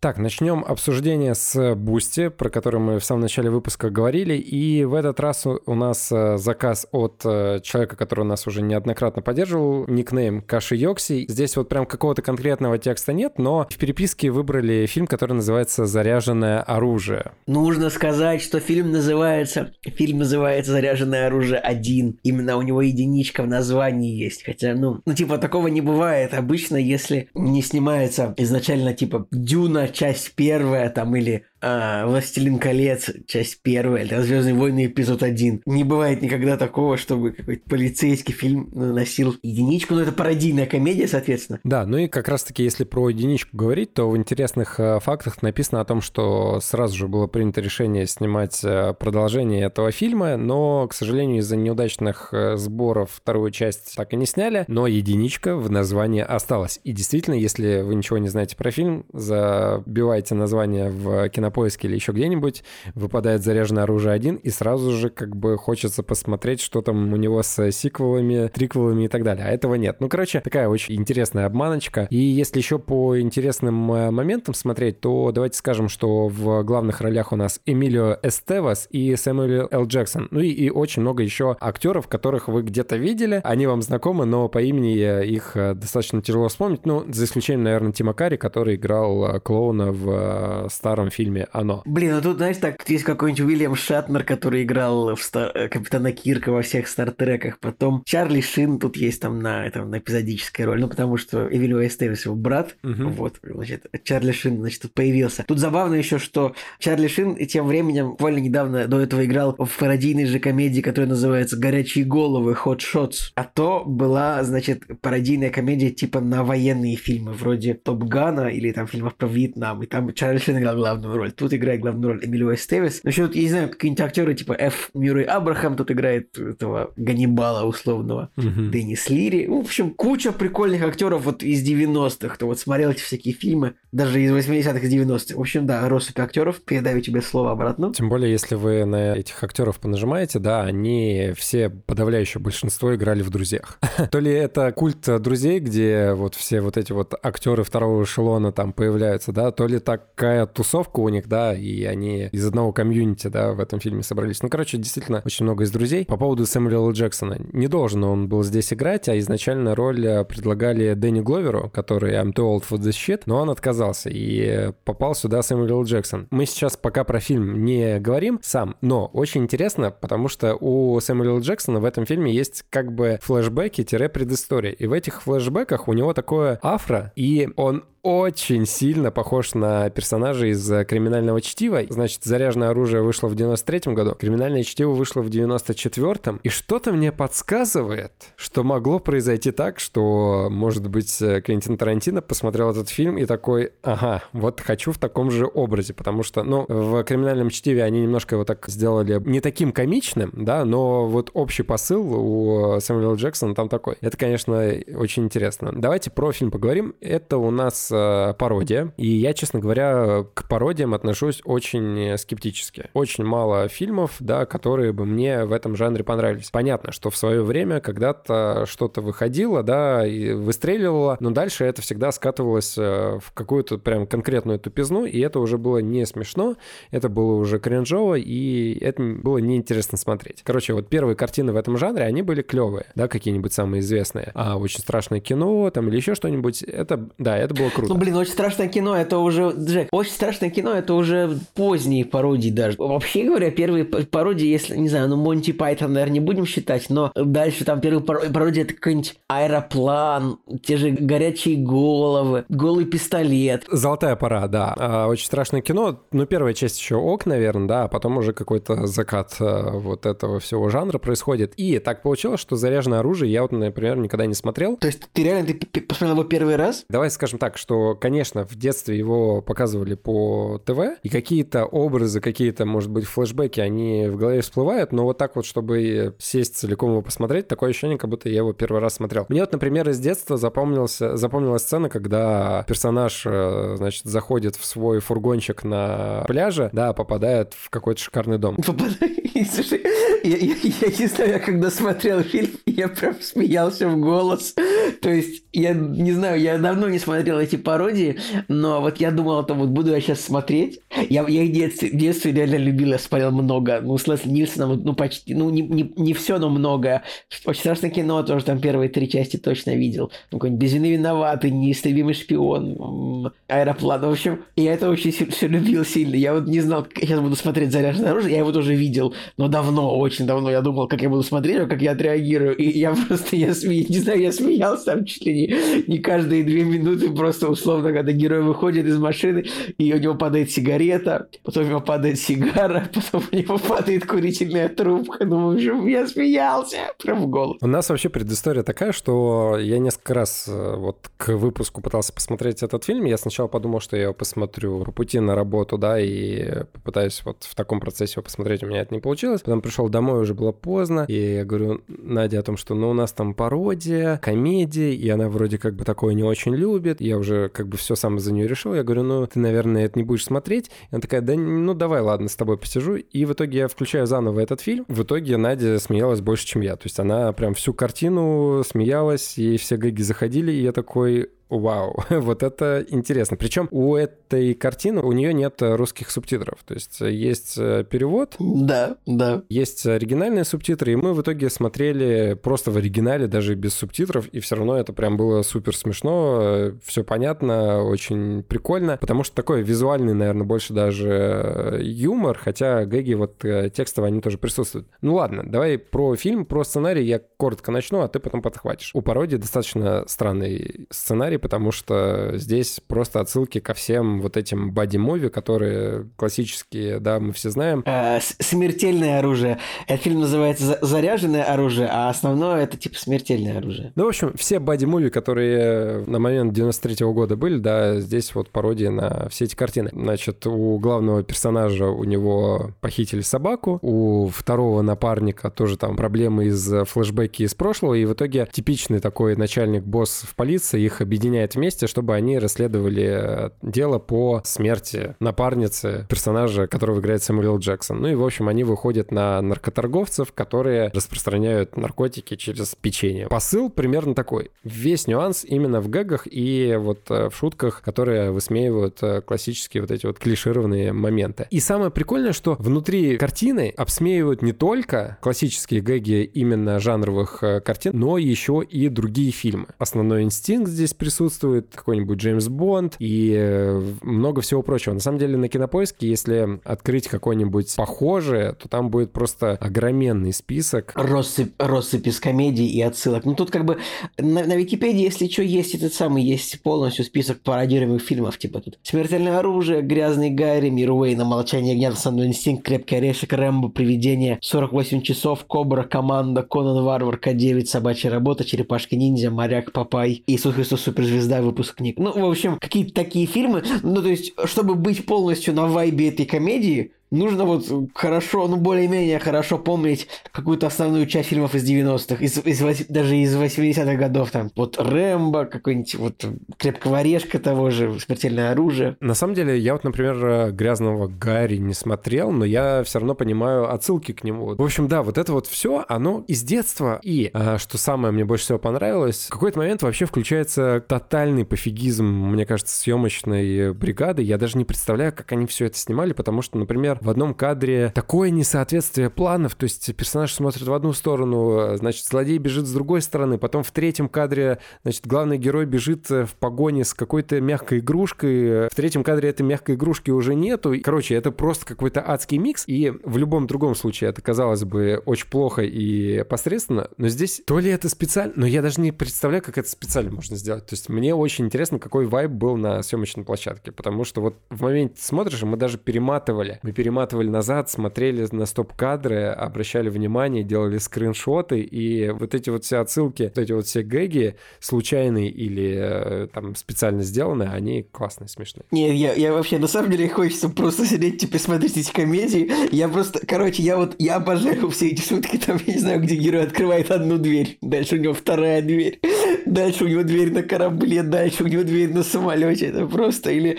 Так, начнем обсуждение с Boosty, про который мы в самом начале выпуска говорили. И в этот раз у нас э, заказ от э, человека, который нас уже неоднократно поддерживал, никнейм Каши Йокси. Здесь вот прям какого-то конкретного текста нет, но в переписке выбрали фильм, который называется «Заряженное оружие». Нужно сказать, что фильм называется... Фильм называется «Заряженное оружие 1». Именно у него единичка в названии есть. Хотя, ну, ну типа такого не бывает. Обычно, если не снимается изначально типа «Дюна», часть первая там или а, «Властелин колец», часть первая, или «Звездные войны», эпизод один. Не бывает никогда такого, чтобы какой-то полицейский фильм носил единичку, но это пародийная комедия, соответственно. Да, ну и как раз-таки, если про единичку говорить, то в интересных э, фактах написано о том, что сразу же было принято решение снимать э, продолжение этого фильма, но, к сожалению, из-за неудачных э, сборов вторую часть так и не сняли, но единичка в названии осталась. И действительно, если вы ничего не знаете про фильм, забивайте название в кинопоиске или еще где-нибудь, выпадает заряженное оружие один, и сразу же как бы хочется посмотреть, что там у него с сиквелами, триквелами и так далее. А этого нет. Ну, короче, такая очень интересная обманочка. И если еще по интересным э, моментам смотреть, то давайте скажем, что в главных ролях у нас Эмилио Эстевас и Сэмюэл Л. Джексон. Ну и, и очень много еще актеров, которых вы где-то видели. Они вам знакомы, но по имени их э, достаточно тяжело вспомнить. Ну, за исключением, наверное, Тима Карри, который играл э, клоуна в старом фильме «Оно». Блин, ну тут, знаешь, так, есть какой-нибудь Уильям Шатнер, который играл в Стар... Капитана Кирка во всех Стартреках. Потом Чарли Шин тут есть там на, этом, на эпизодической роли. Ну, потому что Эвилио Эстевис его брат. Угу. Вот, значит, Чарли Шин, значит, тут появился. Тут забавно еще, что Чарли Шин тем временем буквально недавно до этого играл в пародийной же комедии, которая называется «Горячие головы», «Hot Shots». А то была, значит, пародийная комедия типа на военные фильмы, вроде «Топ Гана» или там фильмов про Вьетнам. И там Чарли Шин играл главную роль. Тут играет главную роль Эмилио Эстевис. Ну, еще тут, я не знаю, какие-нибудь актеры типа Ф. Мюррей Абрахам тут играет этого Ганнибала условного. Угу. Деннис Лири. Ну, в общем, куча прикольных актеров вот из 90-х, кто вот смотрел эти всякие фильмы, даже из 80-х и 90-х. В общем, да, россыпь актеров. Передаю тебе слово обратно. Тем более, если вы на этих актеров понажимаете, да, они все, подавляющее большинство, играли в «Друзьях». То ли это культ друзей, где вот все вот эти вот актеры второго эшелона там появляются, да, то ли такая тусовка у них, да, и они из одного комьюнити, да, в этом фильме собрались. Ну, короче, действительно, очень много из друзей. По поводу Сэмюэла Джексона. Не должен он был здесь играть, а изначально роль э, предлагали Дэнни Гловеру, который I'm too old for this shit, но он отказался, и попал сюда Сэмюэл Джексон. Мы сейчас пока про фильм не говорим сам, но очень интересно, потому что у Сэмюэла Джексона в этом фильме есть как бы флешбеки-предыстория, и в этих флешбеках у него такое афро, и он очень сильно похож на персонажа из э, «Криминального чтива». Значит, «Заряженное оружие» вышло в 93 году, «Криминальное чтиво» вышло в 94-м. И что-то мне подсказывает, что могло произойти так, что, может быть, э, Квентин Тарантино посмотрел этот фильм и такой, ага, вот хочу в таком же образе, потому что, ну, в «Криминальном чтиве» они немножко его так сделали не таким комичным, да, но вот общий посыл у Сэмюэла Джексона там такой. Это, конечно, очень интересно. Давайте про фильм поговорим. Это у нас Э, пародия. И я, честно говоря, к пародиям отношусь очень скептически. Очень мало фильмов, да, которые бы мне в этом жанре понравились. Понятно, что в свое время когда-то что-то выходило, да, и выстреливало, но дальше это всегда скатывалось э, в какую-то прям конкретную тупизну, и это уже было не смешно, это было уже кринжово, и это было неинтересно смотреть. Короче, вот первые картины в этом жанре, они были клевые, да, какие-нибудь самые известные. А очень страшное кино там или еще что-нибудь, это, да, это было круто. Ну, блин, очень страшное кино, это уже... Джек, очень страшное кино, это уже поздние пародии даже. Вообще говоря, первые пародии, если, не знаю, ну, Монти Пайтон, наверное, не будем считать, но дальше там первые пародии это какой-нибудь аэроплан, те же горячие головы, голый пистолет. Золотая пора, да. А, очень страшное кино. Ну, первая часть еще ок, наверное, да, а потом уже какой-то закат а, вот этого всего жанра происходит. И так получилось, что заряженное оружие я вот, например, никогда не смотрел. То есть ты реально ты посмотрел его первый раз? Давай скажем так, что что, конечно, в детстве его показывали по ТВ, и какие-то образы, какие-то, может быть, флешбеки, они в голове всплывают, но вот так вот, чтобы сесть целиком его посмотреть, такое ощущение, как будто я его первый раз смотрел. Мне вот, например, из детства запомнился, запомнилась сцена, когда персонаж, э, значит, заходит в свой фургончик на пляже, да, попадает в какой-то шикарный дом. Слушай, я, я, я не знаю, я когда смотрел фильм, я прям смеялся в голос. То есть, я не знаю, я давно не смотрел эти пародии, но вот я думал, что вот буду я сейчас смотреть. Я, я в детстве, в детстве реально любил, я смотрел много. Ну, с Лесли Нильсоном, ну, почти, ну, не, не, не все, но много. Очень страшное кино, тоже там первые три части точно видел. Ну, какой-нибудь «Без вины виноватый», «Неистребимый шпион», «Аэроплан». В общем, я это очень все любил сильно. Я вот не знал, как я сейчас буду смотреть «Заряженное оружие». Я его тоже видел, но давно, очень давно. Я думал, как я буду смотреть, как я отреагирую. И я просто, я сме... не знаю, я смеялся там чуть ли не, не каждые две минуты просто условно, когда герой выходит из машины, и у него падает сигарета, потом у него падает сигара, потом у него падает курительная трубка. Ну, в общем, я смеялся прям в голос. У нас вообще предыстория такая, что я несколько раз э, вот к выпуску пытался посмотреть этот фильм. Я сначала подумал, что я его посмотрю по пути на работу, да, и попытаюсь вот в таком процессе его посмотреть. У меня это не получилось. Потом пришел домой, уже было поздно, и я говорю Наде о том, что ну у нас там пародия, комедия, и она вроде как бы такое не очень любит. Я уже как бы все сам за нее решил. Я говорю, ну ты, наверное, это не будешь смотреть. И она такая, да ну давай, ладно, с тобой посижу. И в итоге я включаю заново этот фильм. В итоге Надя смеялась больше, чем я. То есть она прям всю картину смеялась, и все гэги заходили, и я такой, Вау, вот это интересно. Причем у этой картины у нее нет русских субтитров. То есть есть э, перевод. Да, да. Есть оригинальные субтитры, и мы в итоге смотрели просто в оригинале, даже без субтитров, и все равно это прям было супер смешно, э, все понятно, очень прикольно, потому что такой визуальный, наверное, больше даже э, юмор, хотя гэги вот текстовые, они тоже присутствуют. Ну ладно, давай про фильм, про сценарий я коротко начну, а ты потом подхватишь. У пародии достаточно странный сценарий, потому что здесь просто отсылки ко всем вот этим боди-муви, которые классические, да, мы все знаем. А, смертельное оружие. Этот фильм называется «Заряженное оружие», а основное это типа смертельное оружие. Ну, в общем, все боди-муви, которые на момент 93 -го года были, да, здесь вот пародия на все эти картины. Значит, у главного персонажа у него похитили собаку, у второго напарника тоже там проблемы из флешбеки из прошлого, и в итоге типичный такой начальник-босс в полиции их объединяет объединяет вместе, чтобы они расследовали э, дело по смерти напарницы персонажа, которого играет Сэмюэл Джексон. Ну и, в общем, они выходят на наркоторговцев, которые распространяют наркотики через печенье. Посыл примерно такой. Весь нюанс именно в гэгах и вот э, в шутках, которые высмеивают э, классические вот эти вот клишированные моменты. И самое прикольное, что внутри картины обсмеивают не только классические гэги именно жанровых картин, но еще и другие фильмы. Основной инстинкт здесь присутствует присутствует, какой-нибудь Джеймс Бонд и э, много всего прочего. На самом деле на Кинопоиске, если открыть какой-нибудь похожее, то там будет просто огроменный список. Россыпь, россыпь из комедий и отсылок. Ну тут как бы на, на Википедии, если что, есть этот самый, есть полностью список пародируемых фильмов, типа тут «Смертельное оружие», «Грязный Гарри», «Мир Уэйна», «Молчание гнева», «Основной инстинкт», «Крепкий орешек», «Рэмбо», «Привидение», «48 часов», «Кобра», «Команда», «Конан Варвар», «К-9», «Собачья работа», «Черепашки-ниндзя», «Моряк», «Папай», «Иисус Христос Супер звезда выпускник. Ну, в общем, какие-то такие фильмы. Ну, то есть, чтобы быть полностью на вайбе этой комедии, нужно вот хорошо, ну более-менее хорошо помнить какую-то основную часть фильмов из 90-х, из, из, даже из 80-х годов, там, вот Рэмбо, какой-нибудь вот Крепкого орешка того же, Смертельное оружие. На самом деле, я вот, например, Грязного Гарри не смотрел, но я все равно понимаю отсылки к нему. В общем, да, вот это вот все, оно из детства. И, а, что самое мне больше всего понравилось, в какой-то момент вообще включается тотальный пофигизм, мне кажется, съемочной бригады. Я даже не представляю, как они все это снимали, потому что, например, в одном кадре такое несоответствие планов, то есть персонаж смотрит в одну сторону, значит, злодей бежит с другой стороны, потом в третьем кадре, значит, главный герой бежит в погоне с какой-то мягкой игрушкой, в третьем кадре этой мягкой игрушки уже нету. Короче, это просто какой-то адский микс, и в любом другом случае это казалось бы очень плохо и посредственно, но здесь то ли это специально, но я даже не представляю, как это специально можно сделать. То есть мне очень интересно, какой вайб был на съемочной площадке, потому что вот в моменте смотришь, мы даже перематывали, мы перематывали перематывали назад, смотрели на стоп-кадры, обращали внимание, делали скриншоты, и вот эти вот все отсылки, вот эти вот все гэги, случайные или э, там специально сделанные, они классные, смешные. Не, я, я вообще, на самом деле, хочется просто сидеть, типа, смотреть эти комедии. Я просто, короче, я вот, я обожаю все эти шутки, там, я не знаю, где герой открывает одну дверь, дальше у него вторая дверь, дальше у него дверь на корабле, дальше у него дверь на самолете. Это просто, или,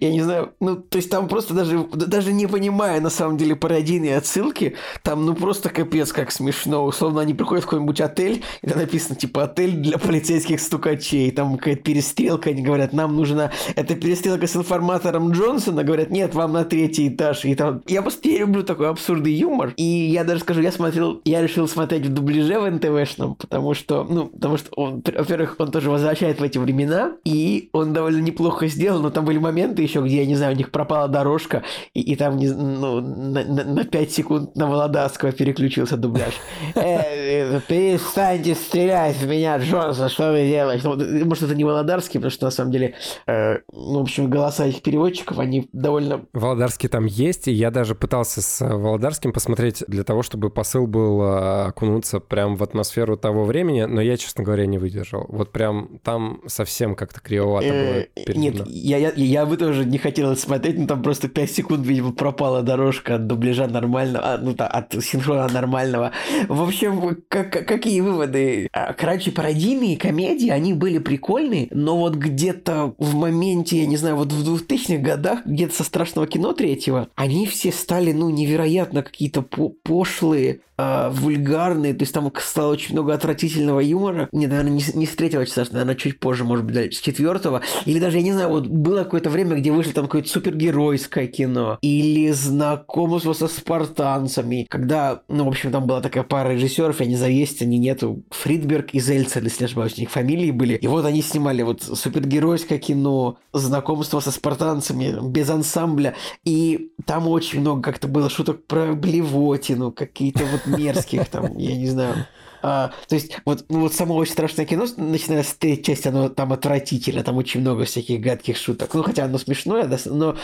я не знаю, ну, то есть там просто даже, даже не понимаю, понимая, на самом деле, пародийные отсылки, там, ну, просто капец как смешно. Условно, они приходят в какой-нибудь отель, и там написано, типа, отель для полицейских стукачей. Там какая-то перестрелка, они говорят, нам нужна... Это перестрелка с информатором Джонсона, говорят, нет, вам на третий этаж. И там... Я просто я люблю такой абсурдный юмор. И я даже скажу, я смотрел, я решил смотреть в дубляже в НТВшном, потому что, ну, потому что он, во-первых, он тоже возвращает в эти времена, и он довольно неплохо сделал, но там были моменты еще, где, я не знаю, у них пропала дорожка, и, и там ну, на, на, на 5 секунд на Володарского переключился дубляж. Э, э, перестаньте стрелять в меня, Джонсон, что вы делаете? Ну, может, это не Володарский, потому что, на самом деле, э, ну, в общем, голоса этих переводчиков, они довольно... Володарский там есть, и я даже пытался с Володарским посмотреть для того, чтобы посыл был окунуться прям в атмосферу того времени, но я, честно говоря, не выдержал. Вот прям там совсем как-то кривовато было. Нет, я, я, я бы тоже не хотел это смотреть, но там просто 5 секунд, видимо, пропала дорожка от дубляжа нормального, а, ну, от синхрона нормального. В общем, как, какие выводы? А, короче, пародийные комедии, они были прикольные, но вот где-то в моменте, я не знаю, вот в 2000-х годах, где-то со страшного кино третьего, они все стали, ну, невероятно какие-то по пошлые, э, вульгарные, то есть там стало очень много отвратительного юмора. Не, наверное, не, не с третьего часа, наверное, чуть позже, может быть, с четвертого. Или даже, я не знаю, вот было какое-то время, где вышло там какое-то супергеройское кино. Или знакомство со спартанцами. Когда, ну, в общем, там была такая пара режиссеров, я не знаю, есть они, нету. Фридберг и Зельцер, если не ошибаюсь, у них фамилии были. И вот они снимали вот супергеройское кино, знакомство со спартанцами, без ансамбля. И там очень много как-то было шуток про блевотину, какие-то вот мерзких, там, я не знаю, а, то есть, вот, ну, вот само очень страшное кино, начиная с третьей части, оно там отвратительно, там очень много всяких гадких шуток. Ну, хотя оно смешное, но,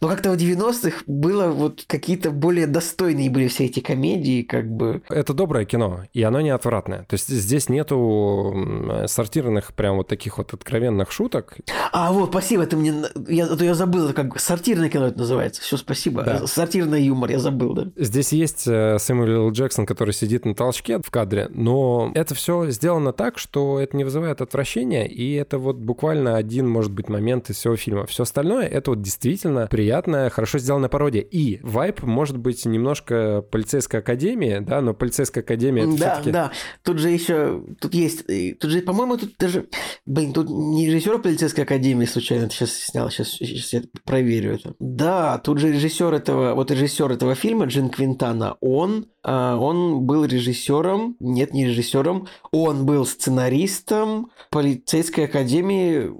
но как-то в 90-х было вот какие-то более достойные были все эти комедии, как бы. Это доброе кино, и оно не отвратное. То есть здесь нету сортированных прям вот таких вот откровенных шуток. А, вот, спасибо, ты мне... Я, а то я забыл, это как сортирное кино это называется. Все, спасибо. Да. Сортирный юмор, я забыл, да. Здесь есть э, Сэмюэл Джексон, который сидит на толчке в кадре, но это все сделано так, что это не вызывает отвращения, и это вот буквально один, может быть, момент из всего фильма. Все остальное — это вот действительно приятная, хорошо сделанная пародия. И вайп может быть немножко полицейская академия, да, но полицейская академия это Да, да. Тут же еще, тут есть, тут же, по-моему, тут даже, блин, тут не режиссер полицейской академии случайно сейчас снял, сейчас, сейчас я проверю это. Да, тут же режиссер этого, вот режиссер этого фильма, Джин Квинтана, он он был режиссером, нет, не режиссером, он был сценаристом полицейской академии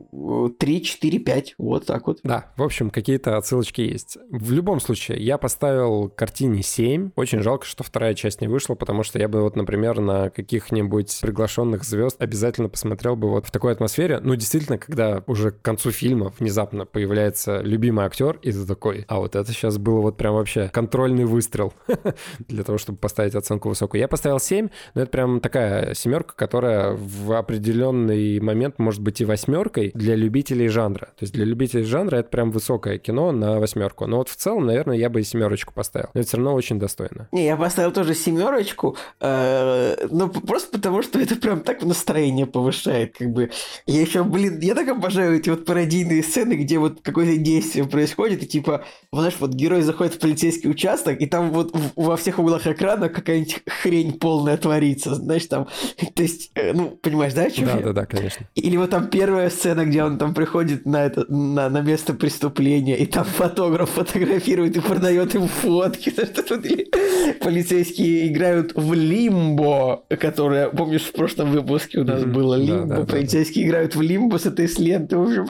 3, 4, 5, вот так вот. Да, в общем, какие-то отсылочки есть. В любом случае, я поставил картине 7. Очень жалко, что вторая часть не вышла, потому что я бы вот, например, на каких-нибудь приглашенных звезд обязательно посмотрел бы вот в такой атмосфере. Ну, действительно, когда уже к концу фильма внезапно появляется любимый актер, и ты такой, а вот это сейчас было вот прям вообще контрольный выстрел для того, чтобы поставить оценку высокую. Я поставил 7, но это прям такая семерка, которая в определенный момент может быть и восьмеркой для любителей жанра. То есть для любителей жанра это прям высокое кино на восьмерку. Но вот в целом, наверное, я бы и семерочку поставил. Но это все равно очень достойно. Не, я поставил тоже семерочку, э, но просто потому, что это прям так настроение повышает. Как бы я еще, блин, я так обожаю эти вот пародийные сцены, где вот какое-то действие происходит, и типа, знаешь, вот герой заходит в полицейский участок, и там вот во всех углах экрана экрана какая-нибудь хрень полная творится, знаешь, там, то есть, э, ну, понимаешь, да, о Да, да, да, конечно. Или вот там первая сцена, где он там приходит на, это, на, на место преступления, и там фотограф фотографирует и продает им фотки. Полицейские играют в лимбо, которое, помнишь, в прошлом выпуске у нас было лимбо. Полицейские играют в лимбо с этой ленты. В общем,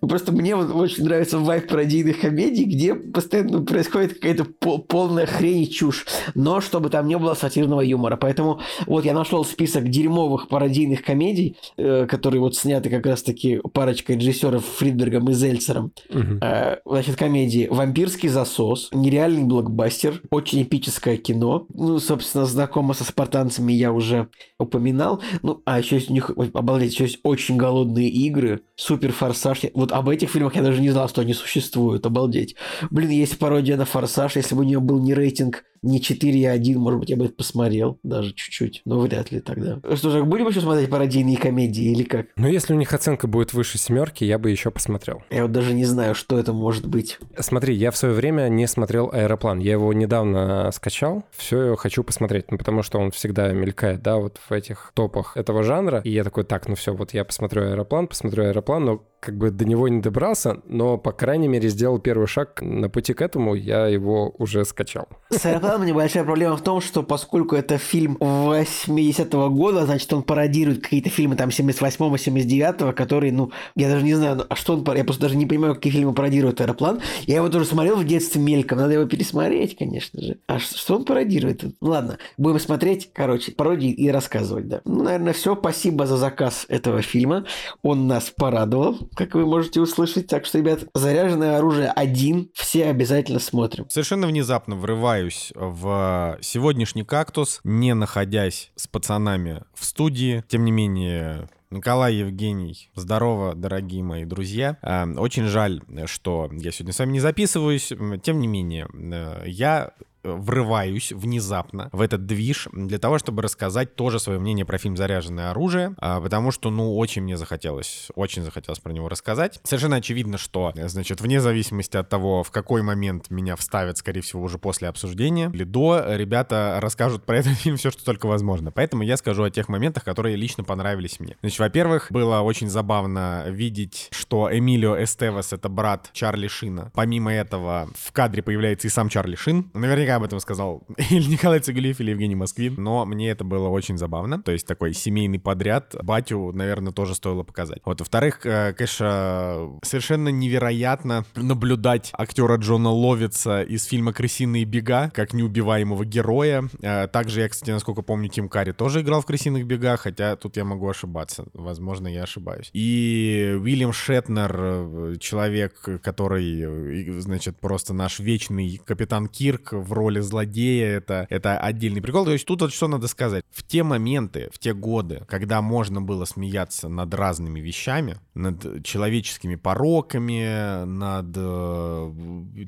просто мне вот очень нравится вайп пародийных комедий, где постоянно происходит какая-то полная хрень и чушь. Но чтобы чтобы там не было сатирного юмора. Поэтому вот я нашел список дерьмовых пародийных комедий, э, которые вот сняты как раз-таки парочкой режиссеров Фридбергом и Зельцером. Угу. Э, значит, комедии «Вампирский засос», «Нереальный блокбастер», очень эпическое кино. Ну, собственно, знакомо со спартанцами я уже упоминал. Ну, а еще есть у них, обалдеть, еще есть очень голодные игры, супер форсаж. Вот об этих фильмах я даже не знал, что они существуют, обалдеть. Блин, есть пародия на форсаж, если бы у нее был не рейтинг не 4,1, может быть, я бы это посмотрел даже чуть-чуть, но вряд ли тогда. Что же, будем еще смотреть пародийные комедии или как? Ну, если у них оценка будет выше семерки, я бы еще посмотрел. Я вот даже не знаю, что это может быть. Смотри, я в свое время не смотрел «Аэроплан». Я его недавно скачал, все хочу посмотреть, ну, потому что он всегда мелькает, да, вот в этих топах этого жанра. И я такой, так, ну все, вот я посмотрю «Аэроплан», посмотрю «Аэроплан», но как бы до него не добрался, но, по крайней мере, сделал первый шаг на пути к этому, я его уже скачал. С аэропланом небольшая проблема в том, что поскольку это фильм 80-го года, значит, он пародирует какие-то фильмы там 78-го, 79-го, которые, ну, я даже не знаю, а что он, я просто даже не понимаю, какие фильмы пародирует аэроплан. Я его тоже смотрел в детстве мельком, надо его пересмотреть, конечно же. А что он пародирует? Ну, ладно, будем смотреть, короче, пародии и рассказывать, да. Ну, наверное, все. Спасибо за заказ этого фильма. Он нас порадовал, как вы можете услышать. Так что, ребят, заряженное оружие один. Все обязательно смотрим. Совершенно внезапно врываюсь в сегодняшний кактус, не находясь с пацанами в студии. Тем не менее, Николай Евгений, здорово, дорогие мои друзья. А, очень жаль, что я сегодня с вами не записываюсь. Тем не менее, э, я врываюсь внезапно в этот движ для того, чтобы рассказать тоже свое мнение про фильм «Заряженное оружие», а, потому что, ну, очень мне захотелось, очень захотелось про него рассказать. Совершенно очевидно, что, значит, вне зависимости от того, в какой момент меня вставят, скорее всего, уже после обсуждения или до, ребята расскажут про этот фильм все, что только возможно. Поэтому я скажу о тех моментах, которые лично понравились мне. Значит, во-первых, было очень забавно видеть, что Эмилио Эстевес — это брат Чарли Шина. Помимо этого, в кадре появляется и сам Чарли Шин. Наверняка об этом сказал или Николай Цугулиев, или Евгений Москвин, но мне это было очень забавно. То есть такой семейный подряд. Батю, наверное, тоже стоило показать. Вот, во-вторых, э, конечно, совершенно невероятно наблюдать актера Джона Ловица из фильма «Крысиные бега», как неубиваемого героя. Э, также я, кстати, насколько помню, Тим Карри тоже играл в «Крысиных бегах», хотя тут я могу ошибаться. Возможно, я ошибаюсь. И Уильям Шетнер, э, человек, который, значит, просто наш вечный капитан Кирк в роли роли злодея, это, это отдельный прикол. То есть тут вот что надо сказать. В те моменты, в те годы, когда можно было смеяться над разными вещами, над человеческими пороками, над э,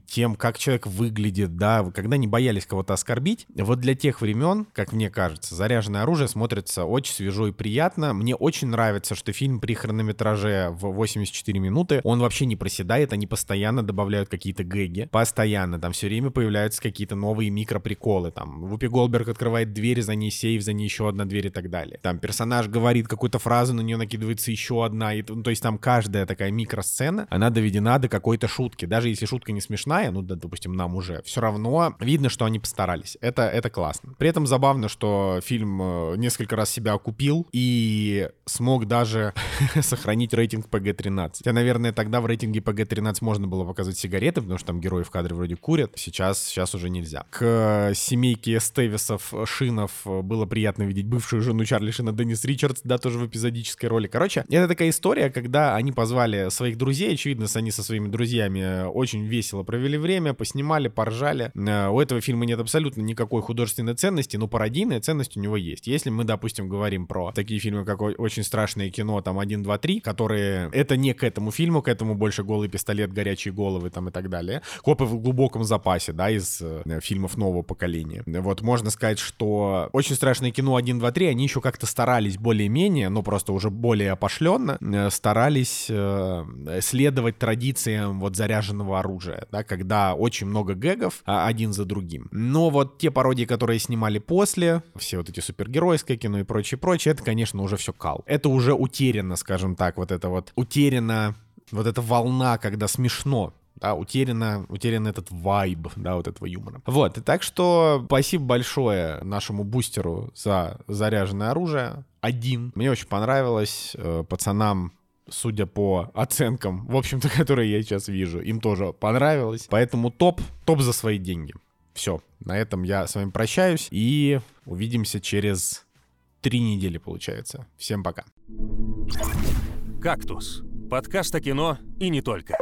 тем, как человек выглядит, да, когда не боялись кого-то оскорбить, вот для тех времен, как мне кажется, «Заряженное оружие» смотрится очень свежо и приятно. Мне очень нравится, что фильм при хронометраже в 84 минуты, он вообще не проседает, они постоянно добавляют какие-то гэги, постоянно, там все время появляются какие-то новые микроприколы. Там Вупи Голберг открывает дверь, за ней сейф, за ней еще одна дверь и так далее. Там персонаж говорит какую-то фразу, на нее накидывается еще одна. И, ну, то есть там каждая такая микросцена, она доведена до какой-то шутки. Даже если шутка не смешная, ну, да, допустим, нам уже, все равно видно, что они постарались. Это, это классно. При этом забавно, что фильм э, несколько раз себя окупил и смог даже сохранить рейтинг PG-13. Хотя, наверное, тогда в рейтинге PG-13 можно было показать сигареты, потому что там герои в кадре вроде курят. Сейчас, сейчас уже нельзя к семейке Стевисов, Шинов было приятно видеть бывшую жену Чарли Шина Деннис Ричардс, да, тоже в эпизодической роли. Короче, это такая история, когда они позвали своих друзей, очевидно, они со своими друзьями очень весело провели время, поснимали, поржали. Э, у этого фильма нет абсолютно никакой художественной ценности, но пародийная ценность у него есть. Если мы, допустим, говорим про такие фильмы, как «Очень страшное кино», там, «1, 2, 3», которые... Это не к этому фильму, к этому больше «Голый пистолет», «Горячие головы» там и так далее. «Копы в глубоком запасе», да, из э, фильмов нового поколения. Вот можно сказать, что очень страшное кино 1, 2, 3, они еще как-то старались более-менее, но просто уже более опошленно, э, старались э, следовать традициям вот заряженного оружия, да, когда очень много гэгов а, один за другим. Но вот те пародии, которые снимали после, все вот эти супергеройское кино и прочее, прочее, это, конечно, уже все кал. Это уже утеряно, скажем так, вот это вот утеряно вот эта волна, когда смешно да, утеряно, утерян этот вайб, да, вот этого юмора. Вот, и так что спасибо большое нашему бустеру за заряженное оружие. Один. Мне очень понравилось. Э, пацанам судя по оценкам, в общем-то, которые я сейчас вижу, им тоже понравилось. Поэтому топ, топ за свои деньги. Все, на этом я с вами прощаюсь и увидимся через три недели, получается. Всем пока. «Кактус» — подкаст о кино и не только.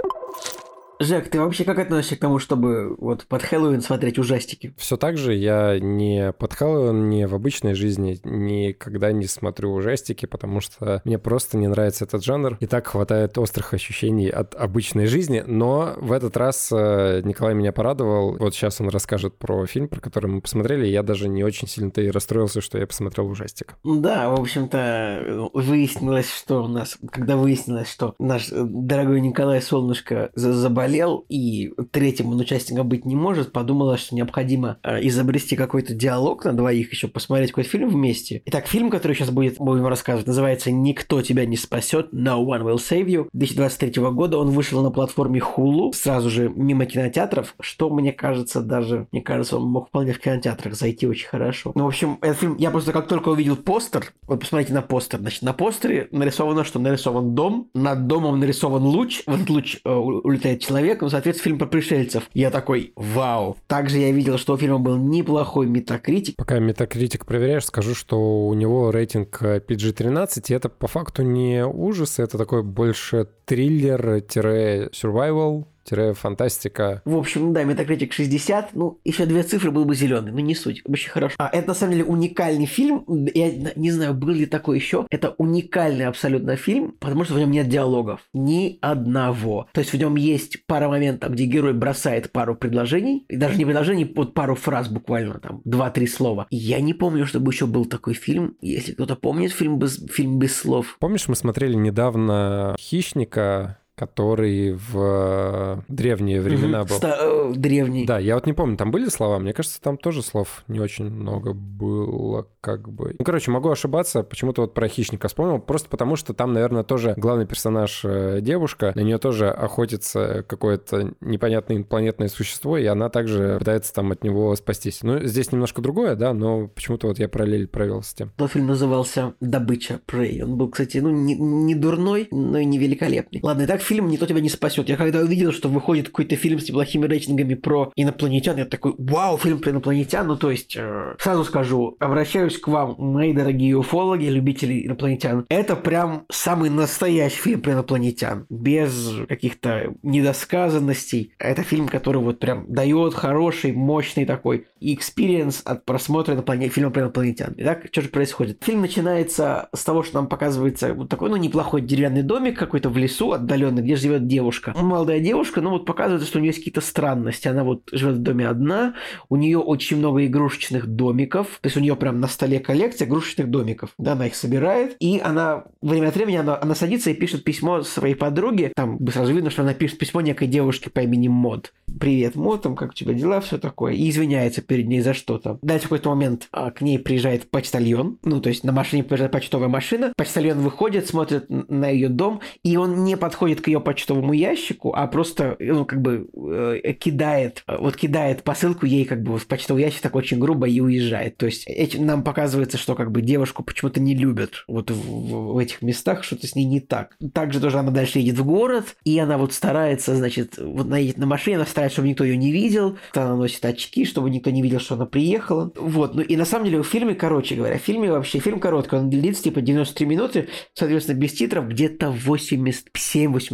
Жек, ты вообще как относишься к тому, чтобы вот под Хэллоуин смотреть ужастики? Все так же я не под Хэллоуин, не в обычной жизни никогда не смотрю ужастики, потому что мне просто не нравится этот жанр. И так хватает острых ощущений от обычной жизни. Но в этот раз э, Николай меня порадовал. Вот сейчас он расскажет про фильм, про который мы посмотрели. Я даже не очень сильно-то и расстроился, что я посмотрел ужастик. Да, в общем-то, выяснилось, что у нас, когда выяснилось, что наш дорогой Николай Солнышко заболел заболел, и третьим он участником быть не может, подумала, что необходимо э, изобрести какой-то диалог на двоих, еще посмотреть какой-то фильм вместе. Итак, фильм, который сейчас будет, будем рассказывать, называется «Никто тебя не спасет», «No one will save you», 2023 года. Он вышел на платформе Hulu, сразу же мимо кинотеатров, что, мне кажется, даже, мне кажется, он мог вполне в кинотеатрах зайти очень хорошо. Ну, в общем, этот фильм, я просто как только увидел постер, вот посмотрите на постер, значит, на постере нарисовано, что нарисован дом, над домом нарисован луч, в этот луч э, улетает человек, ну, соответственно, фильм про пришельцев. Я такой, вау. Также я видел, что у фильма был неплохой метакритик. Пока метакритик проверяешь, скажу, что у него рейтинг PG-13, и это по факту не ужас, это такой больше триллер-survival, фантастика. В общем, да, Metacritic 60, ну, еще две цифры был бы зеленый, но не суть, очень хорошо. А это, на самом деле, уникальный фильм, я не знаю, был ли такой еще, это уникальный абсолютно фильм, потому что в нем нет диалогов, ни одного. То есть в нем есть пара моментов, где герой бросает пару предложений, и даже не предложений, вот пару фраз буквально, там, два-три слова. Я не помню, чтобы еще был такой фильм, если кто-то помнит фильм без, фильм без слов. Помнишь, мы смотрели недавно «Хищника», который в древние времена был. Ста- э, древний. Да, я вот не помню, там были слова? Мне кажется, там тоже слов не очень много было, как бы. Ну, короче, могу ошибаться, почему-то вот про хищника вспомнил, просто потому что там, наверное, тоже главный персонаж э, девушка, на нее тоже охотится какое-то непонятное инопланетное существо, и она также пытается там от него спастись. Ну, здесь немножко другое, да, но почему-то вот я параллель провел с тем. Тот фильм назывался «Добыча Prey». Он был, кстати, ну, не, не дурной, но и не великолепный. Ладно, итак, фильм «Никто тебя не спасет». Я когда увидел, что выходит какой-то фильм с неплохими рейтингами про инопланетян, я такой, вау, фильм про инопланетян. Ну, то есть, э, сразу скажу, обращаюсь к вам, мои дорогие уфологи, любители инопланетян. Это прям самый настоящий фильм про инопланетян, без каких-то недосказанностей. Это фильм, который вот прям дает хороший, мощный такой experience от просмотра инопланет... фильма про инопланетян. Итак, что же происходит? Фильм начинается с того, что нам показывается вот такой, ну, неплохой деревянный домик какой-то в лесу отдаленный, где живет девушка. Молодая девушка, ну, вот показывается, что у нее есть какие-то странности. Она вот живет в доме одна, у нее очень много игрушечных домиков, то есть у нее прям на столе коллекция игрушечных домиков. Да, она их собирает, и она время от времени она, она садится и пишет письмо своей подруге. Там сразу видно, что она пишет письмо некой девушке по имени Мод. Привет, Мод, там как у тебя дела, все такое. И извиняется перед ней за что-то. Дальше в какой-то момент а, к ней приезжает почтальон, ну, то есть на машине приезжает почтовая машина. Почтальон выходит, смотрит на ее дом, и он не подходит к ее почтовому ящику, а просто, ну, как бы э, кидает, вот кидает посылку ей как бы в почтовый ящик так очень грубо и уезжает. То есть этим нам показывается, что как бы девушку почему-то не любят вот в, в, в этих местах, что-то с ней не так. Также тоже она дальше едет в город, и она вот старается, значит, вот она на машине, она старается, чтобы никто ее не видел, она носит очки, чтобы никто не видел, что она приехала. Вот, ну и на самом деле в фильме, короче говоря, в фильме вообще, фильм короткий, он длится типа 93 минуты, соответственно, без титров где-то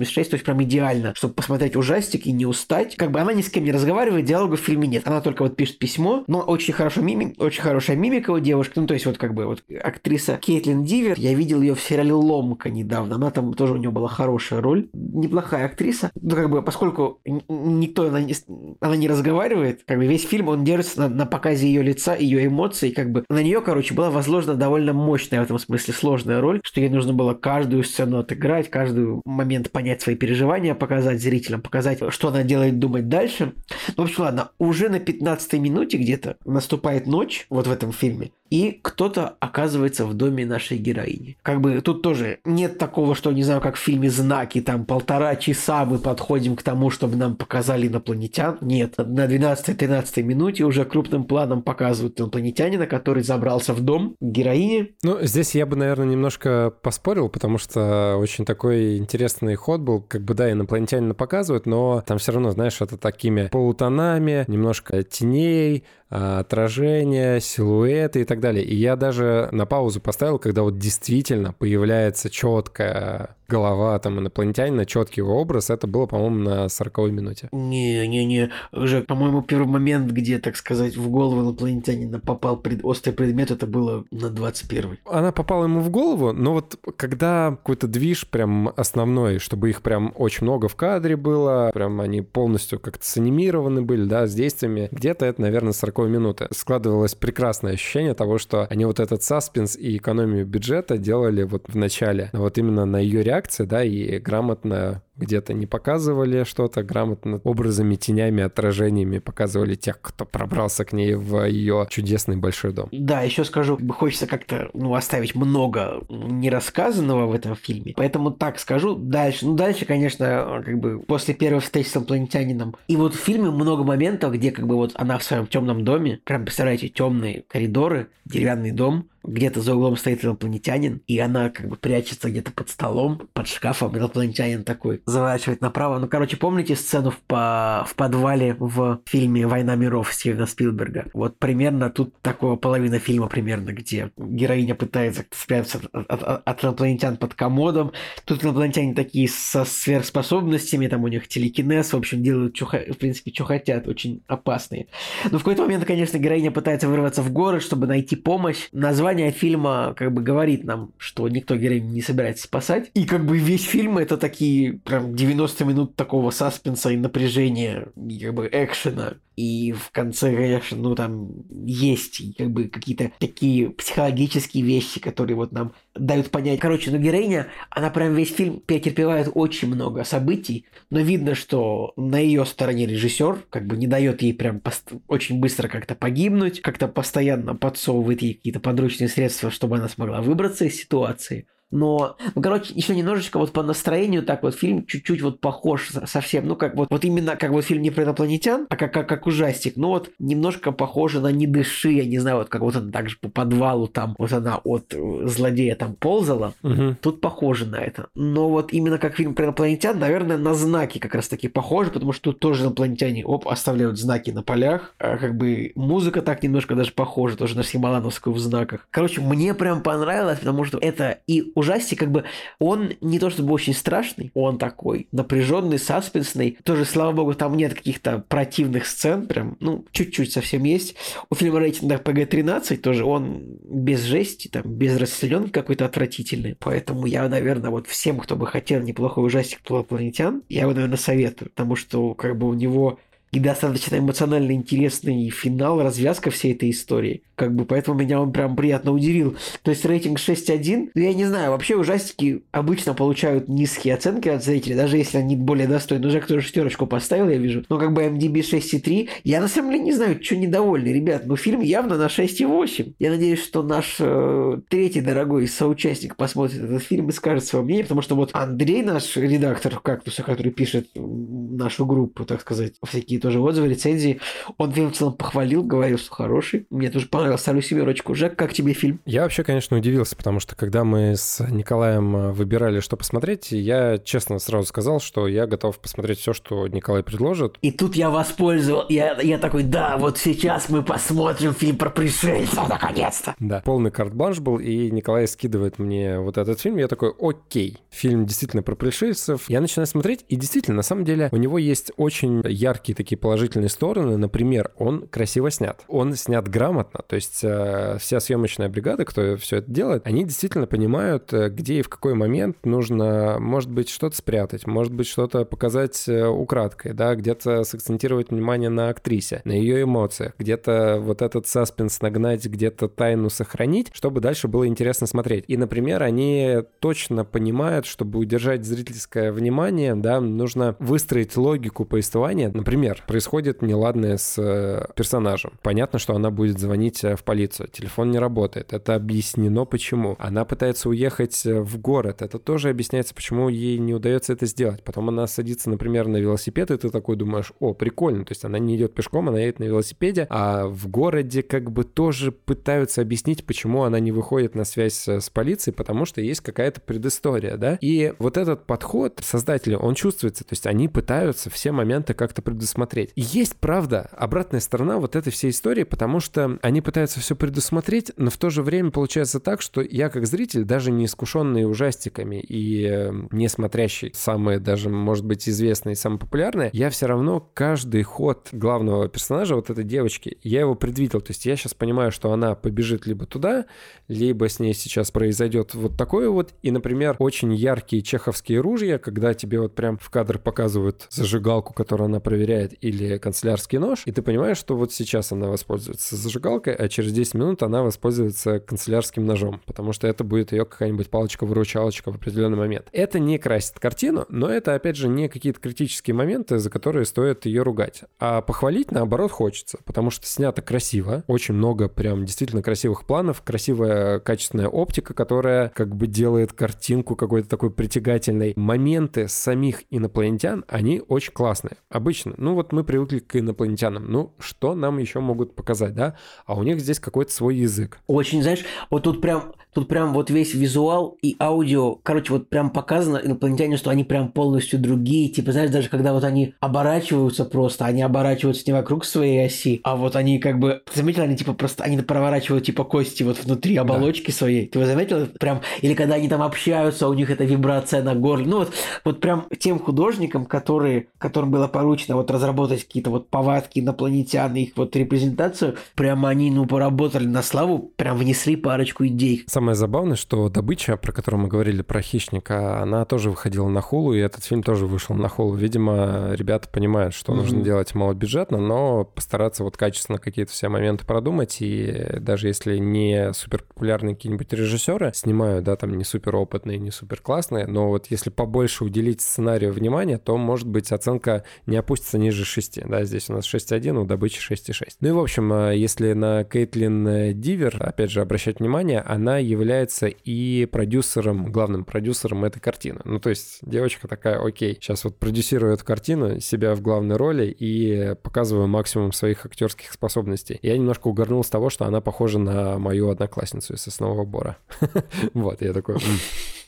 87-86, то есть прям идеально, чтобы посмотреть ужастик и не устать. Как бы она ни с кем не разговаривает, диалога в фильме нет. Она только вот пишет письмо, но очень хорошо мими, очень хорошая мимика у девушки. Ну, то есть вот как бы вот актриса Кейтлин Дивер, я видел ее в сериале «Ломка» недавно. Она там тоже у нее была хорошая роль. Неплохая актриса. Ну, как бы, поскольку никто, она не, она не разговаривает, как бы весь фильм он держится на, на показе ее лица, ее эмоций, как бы на нее, короче, была возложена довольно мощная в этом смысле сложная роль, что ей нужно было каждую сцену отыграть, каждый момент понять свои переживания, показать зрителям, показать, что она делает, думать дальше. Ну, в общем, ладно, уже на 15 минуте где-то наступает ночь, вот в этом фильме, и кто-то оказывается в доме нашей героини. Как бы тут тоже нет такого, что, не знаю, как в фильме «Знаки», там полтора часа мы подходим к тому, чтобы нам показали инопланетян. Нет, на 12-13 минуте уже крупным планом показывают инопланетянина, который забрался в дом героини. Ну, здесь я бы, наверное, немножко поспорил, потому что очень такой интересный ход был, как бы, да, инопланетянина показывают, но там все равно, знаешь, это такими полутонами, немножко теней, отражения, силуэты и так далее. И я даже на паузу поставил, когда вот действительно появляется четкая голова там инопланетянина, четкий его образ, это было, по-моему, на 40 минуте. Не-не-не, уже, по-моему, первый момент, где, так сказать, в голову инопланетянина попал пред... острый предмет, это было на 21 Она попала ему в голову, но вот когда какой-то движ прям основной, чтобы их прям очень много в кадре было, прям они полностью как-то санимированы были, да, с действиями, где-то это, наверное, 40 минуты. Складывалось прекрасное ощущение того, что они вот этот саспенс и экономию бюджета делали вот в начале, вот именно на ее реакции да, и грамотно где-то не показывали что-то грамотно, образами, тенями, отражениями показывали тех, кто пробрался к ней в ее чудесный большой дом. Да, еще скажу, хочется как-то ну, оставить много нерассказанного в этом фильме, поэтому так скажу. Дальше, ну дальше, конечно, как бы после первой встречи с инопланетянином. И вот в фильме много моментов, где как бы вот она в своем темном доме, прям представляете, темные коридоры, деревянный дом, где-то за углом стоит инопланетянин, и она как бы прячется где-то под столом, под шкафом, инопланетянин такой заворачивает направо. Ну, короче, помните сцену в, по... в подвале в фильме «Война миров» Стивена Спилберга? Вот примерно тут такого половина фильма примерно, где героиня пытается спрятаться от, от, от инопланетян под комодом. Тут инопланетяне такие со сверхспособностями, там у них телекинез, в общем, делают, чё, в принципе, что хотят, очень опасные. Но в какой-то момент, конечно, героиня пытается вырваться в город, чтобы найти помощь. Название название фильма как бы говорит нам, что никто героиню не собирается спасать. И как бы весь фильм это такие прям 90 минут такого саспенса и напряжения, и как бы экшена. И в конце, конечно, ну там есть как бы какие-то такие психологические вещи, которые вот нам дают понять. Короче, ну героиня, она прям весь фильм претерпевает очень много событий, но видно, что на ее стороне режиссер как бы не дает ей прям пост- очень быстро как-то погибнуть, как-то постоянно подсовывает ей какие-то подручные средства, чтобы она смогла выбраться из ситуации. Но, ну, короче, еще немножечко вот по настроению так вот фильм чуть-чуть вот похож совсем, ну, как вот, вот именно как вот фильм не про инопланетян, а как, как, как ужастик, ну, вот немножко похоже на «Не дыши», я не знаю, вот как вот она так же по подвалу там, вот она от э, злодея там ползала, Угу. тут похоже на это. Но вот именно как фильм про инопланетян, наверное, на знаки как раз таки похоже, потому что тут тоже инопланетяне, оп, оставляют знаки на полях, а как бы музыка так немножко даже похожа, тоже на Сималановскую в знаках. Короче, мне прям понравилось, потому что это и ужастик, как бы, он не то чтобы очень страшный, он такой напряженный, саспенсный. Тоже, слава богу, там нет каких-то противных сцен, прям, ну, чуть-чуть совсем есть. У фильма рейтинг PG-13 тоже он без жести, там, без расселенки какой-то отвратительный. Поэтому я, наверное, вот всем, кто бы хотел неплохой ужастик инопланетян, я его, наверное, советую, потому что, как бы, у него и достаточно эмоционально интересный финал, развязка всей этой истории. Как бы поэтому меня он прям приятно удивил. То есть рейтинг 6.1, ну я не знаю, вообще ужастики обычно получают низкие оценки от зрителей, даже если они более достойны. Уже кто шестерочку поставил, я вижу. Но как бы MDB 6.3, я на самом деле не знаю, что недовольный, ребят. Но фильм явно на 6.8. Я надеюсь, что наш э, третий дорогой соучастник посмотрит этот фильм и скажет свое мнение, потому что вот Андрей, наш редактор «Кактуса», который пишет нашу группу, так сказать, всякие тоже отзывы, рецензии, он фильм в целом похвалил, говорил, что хороший. Мне тоже понравился, ставлю семерочку. Жек, как тебе фильм? Я вообще, конечно, удивился, потому что когда мы с Николаем э, выбирали, что посмотреть, я честно сразу сказал, что я готов посмотреть все, что Николай предложит. И тут я воспользовал, я, я такой, да, вот сейчас мы посмотрим фильм про пришельцев, наконец-то. Да, полный карт-бланш был, и Николай скидывает мне вот этот фильм, я такой, окей, фильм действительно про пришельцев. Я начинаю смотреть, и действительно, на самом деле, у него есть очень яркие такие положительные стороны. Например, он красиво снят. Он снят грамотно, то есть э, вся съемочная бригада, кто все это делает, они действительно понимают, э, где и в какой момент нужно, может быть, что-то спрятать, может быть, что-то показать э, украдкой, да, где-то сакцентировать внимание на актрисе, на ее эмоциях, где-то вот этот саспенс нагнать, где-то тайну сохранить, чтобы дальше было интересно смотреть. И, например, они точно понимают, чтобы удержать зрительское внимание, да, нужно выстроить логику повествования. Например, происходит неладное с э, персонажем. Понятно, что она будет звонить э, в полицию. Телефон не работает. Это объяснено почему. Она пытается уехать э, в город. Это тоже объясняется, почему ей не удается это сделать. Потом она садится, например, на велосипед, и ты такой думаешь, о, прикольно. То есть она не идет пешком, она едет на велосипеде, а в городе как бы тоже пытаются объяснить, почему она не выходит на связь с полицией, потому что есть какая-то предыстория, да. И вот этот подход создателя, он чувствуется. То есть они пытаются все моменты как-то предусмотреть. И есть, правда, обратная сторона вот этой всей истории, потому что они пытаются все предусмотреть, но в то же время получается так, что я как зритель, даже не искушенный ужастиками и э, не смотрящий самые даже, может быть, известные и самые популярные, я все равно каждый ход главного персонажа, вот этой девочки, я его предвидел. То есть я сейчас понимаю, что она побежит либо туда, либо с ней сейчас произойдет вот такое вот. И, например, очень яркие чеховские ружья, когда тебе вот прям в кадр показывают зажигалку, которую она проверяет, или канцелярский нож, и ты понимаешь, что вот сейчас она воспользуется зажигалкой, а через 10 минут она воспользуется канцелярским ножом, потому что это будет ее какая-нибудь палочка-выручалочка в определенный момент. Это не красит картину, но это, опять же, не какие-то критические моменты, за которые стоит ее ругать. А похвалить, наоборот, хочется, потому что снято красиво, очень много прям действительно красивых планов, красивая качественная оптика, которая как бы делает картинку какой-то такой притягательной. Моменты самих инопланетян, они очень классные. Обычно, ну вот мы привыкли к инопланетянам, ну что нам еще могут показать, да? А у них здесь какой-то свой язык. Очень, знаешь, вот тут прям Тут прям вот весь визуал и аудио, короче, вот прям показано инопланетяне, что они прям полностью другие. Типа, знаешь, даже когда вот они оборачиваются просто, они оборачиваются не вокруг своей оси, а вот они как бы, ты заметил, они типа просто, они проворачивают типа кости вот внутри оболочки да. своей. Ты заметил? Прям, или когда они там общаются, у них эта вибрация на горле. Ну вот, вот прям тем художникам, которые, которым было поручено вот разработать какие-то вот повадки инопланетян, их вот репрезентацию, прям они, ну, поработали на славу, прям внесли парочку идей самое забавное, что добыча, про которую мы говорили, про хищника, она тоже выходила на хулу, и этот фильм тоже вышел на хулу. Видимо, ребята понимают, что mm-hmm. нужно делать малобюджетно, но постараться вот качественно какие-то все моменты продумать, и даже если не супер популярные какие-нибудь режиссеры снимают, да, там не супер опытные, не супер классные, но вот если побольше уделить сценарию внимания, то, может быть, оценка не опустится ниже 6, да, здесь у нас 6.1, у добычи 6.6. Ну и, в общем, э, если на Кейтлин Дивер, опять же, обращать внимание, она является и продюсером, главным продюсером этой картины. Ну, то есть девочка такая, окей, сейчас вот продюсирую эту картину, себя в главной роли и показываю максимум своих актерских способностей. Я немножко угорнул с того, что она похожа на мою одноклассницу из «Соснового бора». Вот, я такой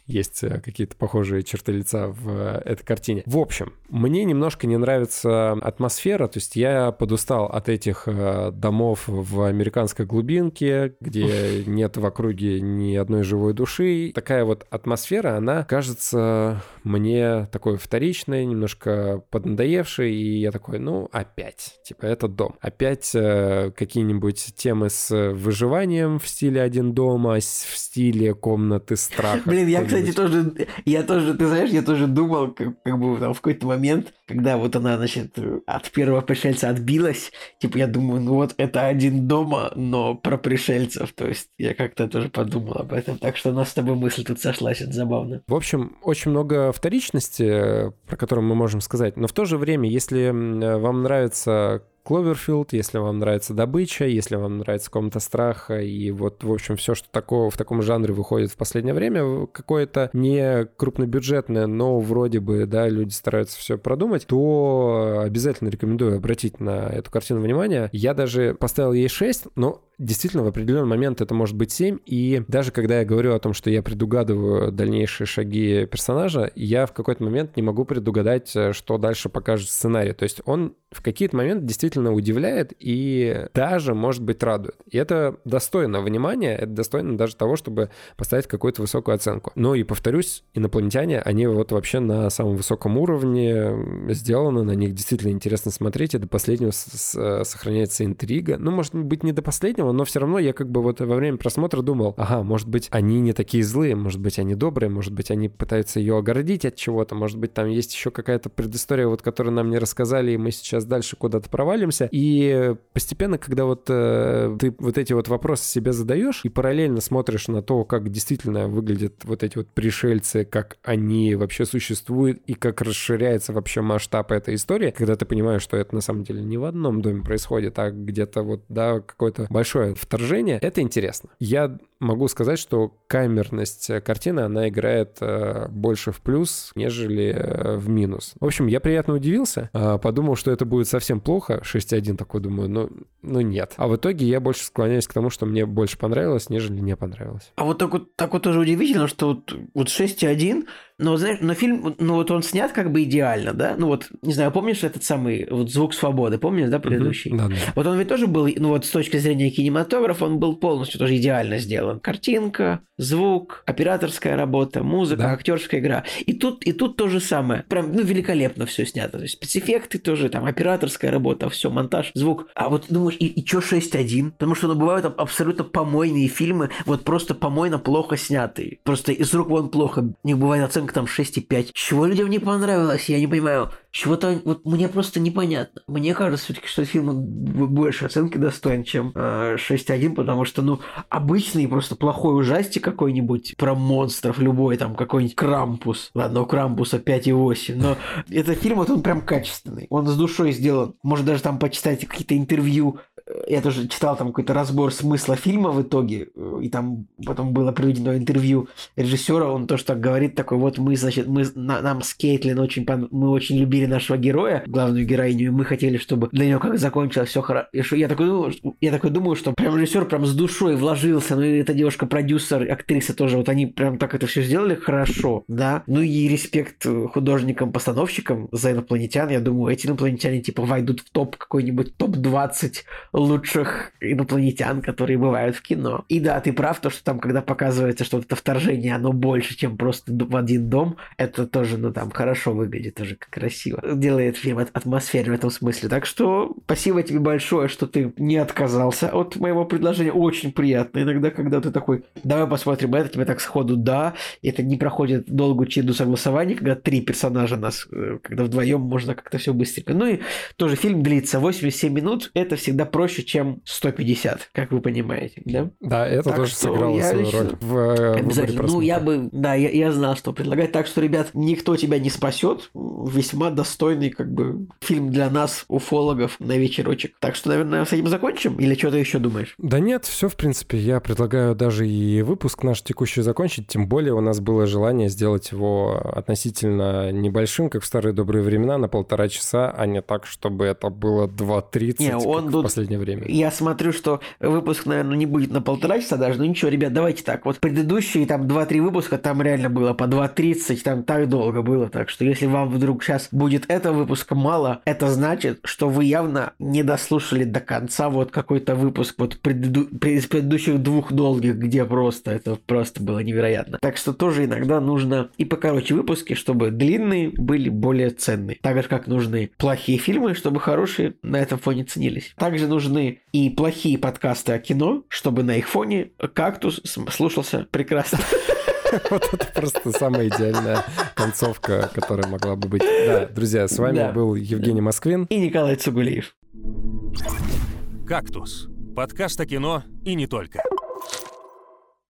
есть э, какие-то похожие черты лица в э, этой картине. В общем, мне немножко не нравится атмосфера, то есть я подустал от этих э, домов в американской глубинке, где нет в округе ни одной живой души. Такая вот атмосфера, она кажется мне такой вторичной, немножко поднадоевшей, и я такой, ну, опять, типа, это дом. Опять какие-нибудь темы с выживанием в стиле «Один дома», в стиле комнаты страха. Блин, я, кстати, тоже, я тоже, ты знаешь, я тоже думал, как, как бы там в какой-то момент, когда вот она, значит, от первого пришельца отбилась, типа я думаю, ну вот это один дома, но про пришельцев, то есть я как-то тоже подумал об этом, так что у нас с тобой мысль тут сошлась, это забавно. В общем, очень много вторичности, про которую мы можем сказать, но в то же время, если вам нравится Кловерфилд, если вам нравится добыча, если вам нравится комната страха, и вот, в общем, все, что такого в таком жанре выходит в последнее время, какое-то не крупнобюджетное, но вроде бы, да, люди стараются все продумать, то обязательно рекомендую обратить на эту картину внимание. Я даже поставил ей 6, но действительно в определенный момент это может быть 7, и даже когда я говорю о том, что я предугадываю дальнейшие шаги персонажа, я в какой-то момент не могу предугадать, э, что дальше покажет сценарий. То есть он в какие-то моменты действительно удивляет и даже, может быть, радует. И это достойно внимания, это достойно даже того, чтобы поставить какую-то высокую оценку. Но и повторюсь, инопланетяне, они вот вообще на самом высоком уровне сделаны, на них действительно интересно смотреть, и до последнего э, сохраняется интрига. Ну, может быть, не до последнего, но все равно я как бы вот во время просмотра думал, ага, может быть, они не такие злые, может быть, они добрые, может быть, они пытаются ее огородить от чего-то, может быть, там есть еще какая-то предыстория, вот, которую нам не рассказали, и мы сейчас дальше куда-то провалимся. И постепенно, когда вот э, ты вот эти вот вопросы себе задаешь и параллельно смотришь на то, как действительно выглядят вот эти вот пришельцы, как они вообще существуют и как расширяется вообще масштаб этой истории, когда ты понимаешь, что это на самом деле не в одном доме происходит, а где-то вот, да, какое-то большое вторжение, это интересно. Я могу сказать, что камерность картины, она играет э, больше в плюс, нежели э, в минус. В общем, я приятно удивился, э, подумал, что это будет совсем плохо, 6.1 такой думаю, но, ну нет. А в итоге я больше склоняюсь к тому, что мне больше понравилось, нежели не понравилось. А вот так вот, так вот тоже удивительно, что вот, вот 6.1 но, знаешь, но фильм, ну вот он снят как бы идеально, да? Ну вот, не знаю, помнишь этот самый вот «Звук свободы», помнишь, да, предыдущий? Mm-hmm. Да, да. Вот он ведь тоже был, ну вот с точки зрения кинематографа, он был полностью тоже идеально сделан. Картинка, звук, операторская работа, музыка, да. актерская игра. И тут, и тут то же самое. Прям, ну, великолепно все снято. То есть спецэффекты тоже, там, операторская работа, все, монтаж, звук. А вот думаешь, и, и чё 6.1? Потому что, ну, бывают абсолютно помойные фильмы, вот просто помойно плохо снятые. Просто из рук вон плохо. Не бывает оценка оценка там 6,5. Чего людям не понравилось, я не понимаю. Чего-то вот мне просто непонятно. Мне кажется все-таки, что фильм больше оценки достоин, чем э, 6.1, потому что, ну, обычный просто плохой ужастик какой-нибудь про монстров, любой там какой-нибудь Крампус. Ладно, у Крампуса 5.8, но этот фильм, вот он прям качественный. Он с душой сделан. Может даже там почитать какие-то интервью я тоже читал там какой-то разбор смысла фильма в итоге, и там потом было приведено интервью режиссера, он тоже так говорит, такой, вот мы, значит, мы, на, нам с Кейтлин очень, мы очень любили нашего героя, главную героиню, и мы хотели, чтобы для нее как закончилось все хорошо. Я такой, думаю, я такой думаю, что прям режиссер прям с душой вложился, ну и эта девушка продюсер, актриса тоже, вот они прям так это все сделали хорошо, да. Ну и респект художникам-постановщикам за инопланетян, я думаю, эти инопланетяне типа войдут в топ какой-нибудь топ-20 лучших инопланетян, которые бывают в кино. И да, ты прав, то, что там, когда показывается, что это вторжение, оно больше, чем просто в один дом, это тоже, ну, там, хорошо выглядит, тоже красиво. Делает фильм атмосферы в этом смысле. Так что спасибо тебе большое, что ты не отказался от моего предложения. Очень приятно иногда, когда ты такой, давай посмотрим это, тебе так сходу да, это не проходит долгую череду согласований, когда три персонажа нас, э, когда вдвоем можно как-то все быстренько. Ну и тоже фильм длится 87 минут, это всегда проще проще, чем 150, как вы понимаете, да? Да, это так тоже сыграло свою лично... роль в э, Обязательно. Ну, я бы, да, я, я знал, что предлагать. Так что, ребят, никто тебя не спасет. Весьма достойный, как бы, фильм для нас, уфологов, на вечерочек. Так что, наверное, с этим закончим? Или что-то еще думаешь? Да нет, все, в принципе. Я предлагаю даже и выпуск наш текущий закончить. Тем более у нас было желание сделать его относительно небольшим, как в старые добрые времена, на полтора часа, а не так, чтобы это было 2.30, не, он как тут... в последнее последнее время. Я смотрю, что выпуск, наверное, не будет на полтора часа даже, но ничего, ребят, давайте так. Вот предыдущие там 2-3 выпуска, там реально было по 2.30, там так долго было. Так что если вам вдруг сейчас будет этого выпуска мало, это значит, что вы явно не дослушали до конца вот какой-то выпуск вот предыду... из предыдущих двух долгих, где просто это просто было невероятно. Так что тоже иногда нужно и покороче выпуски, чтобы длинные были более ценные. Так же, как нужны плохие фильмы, чтобы хорошие на этом фоне ценились. Также нужно нужны и плохие подкасты о кино, чтобы на их фоне кактус слушался прекрасно. Вот это просто самая идеальная концовка, которая могла бы быть. Да, друзья, с вами был Евгений Москвин и Николай Цугулиев. «Кактус» — подкаст о кино и не только.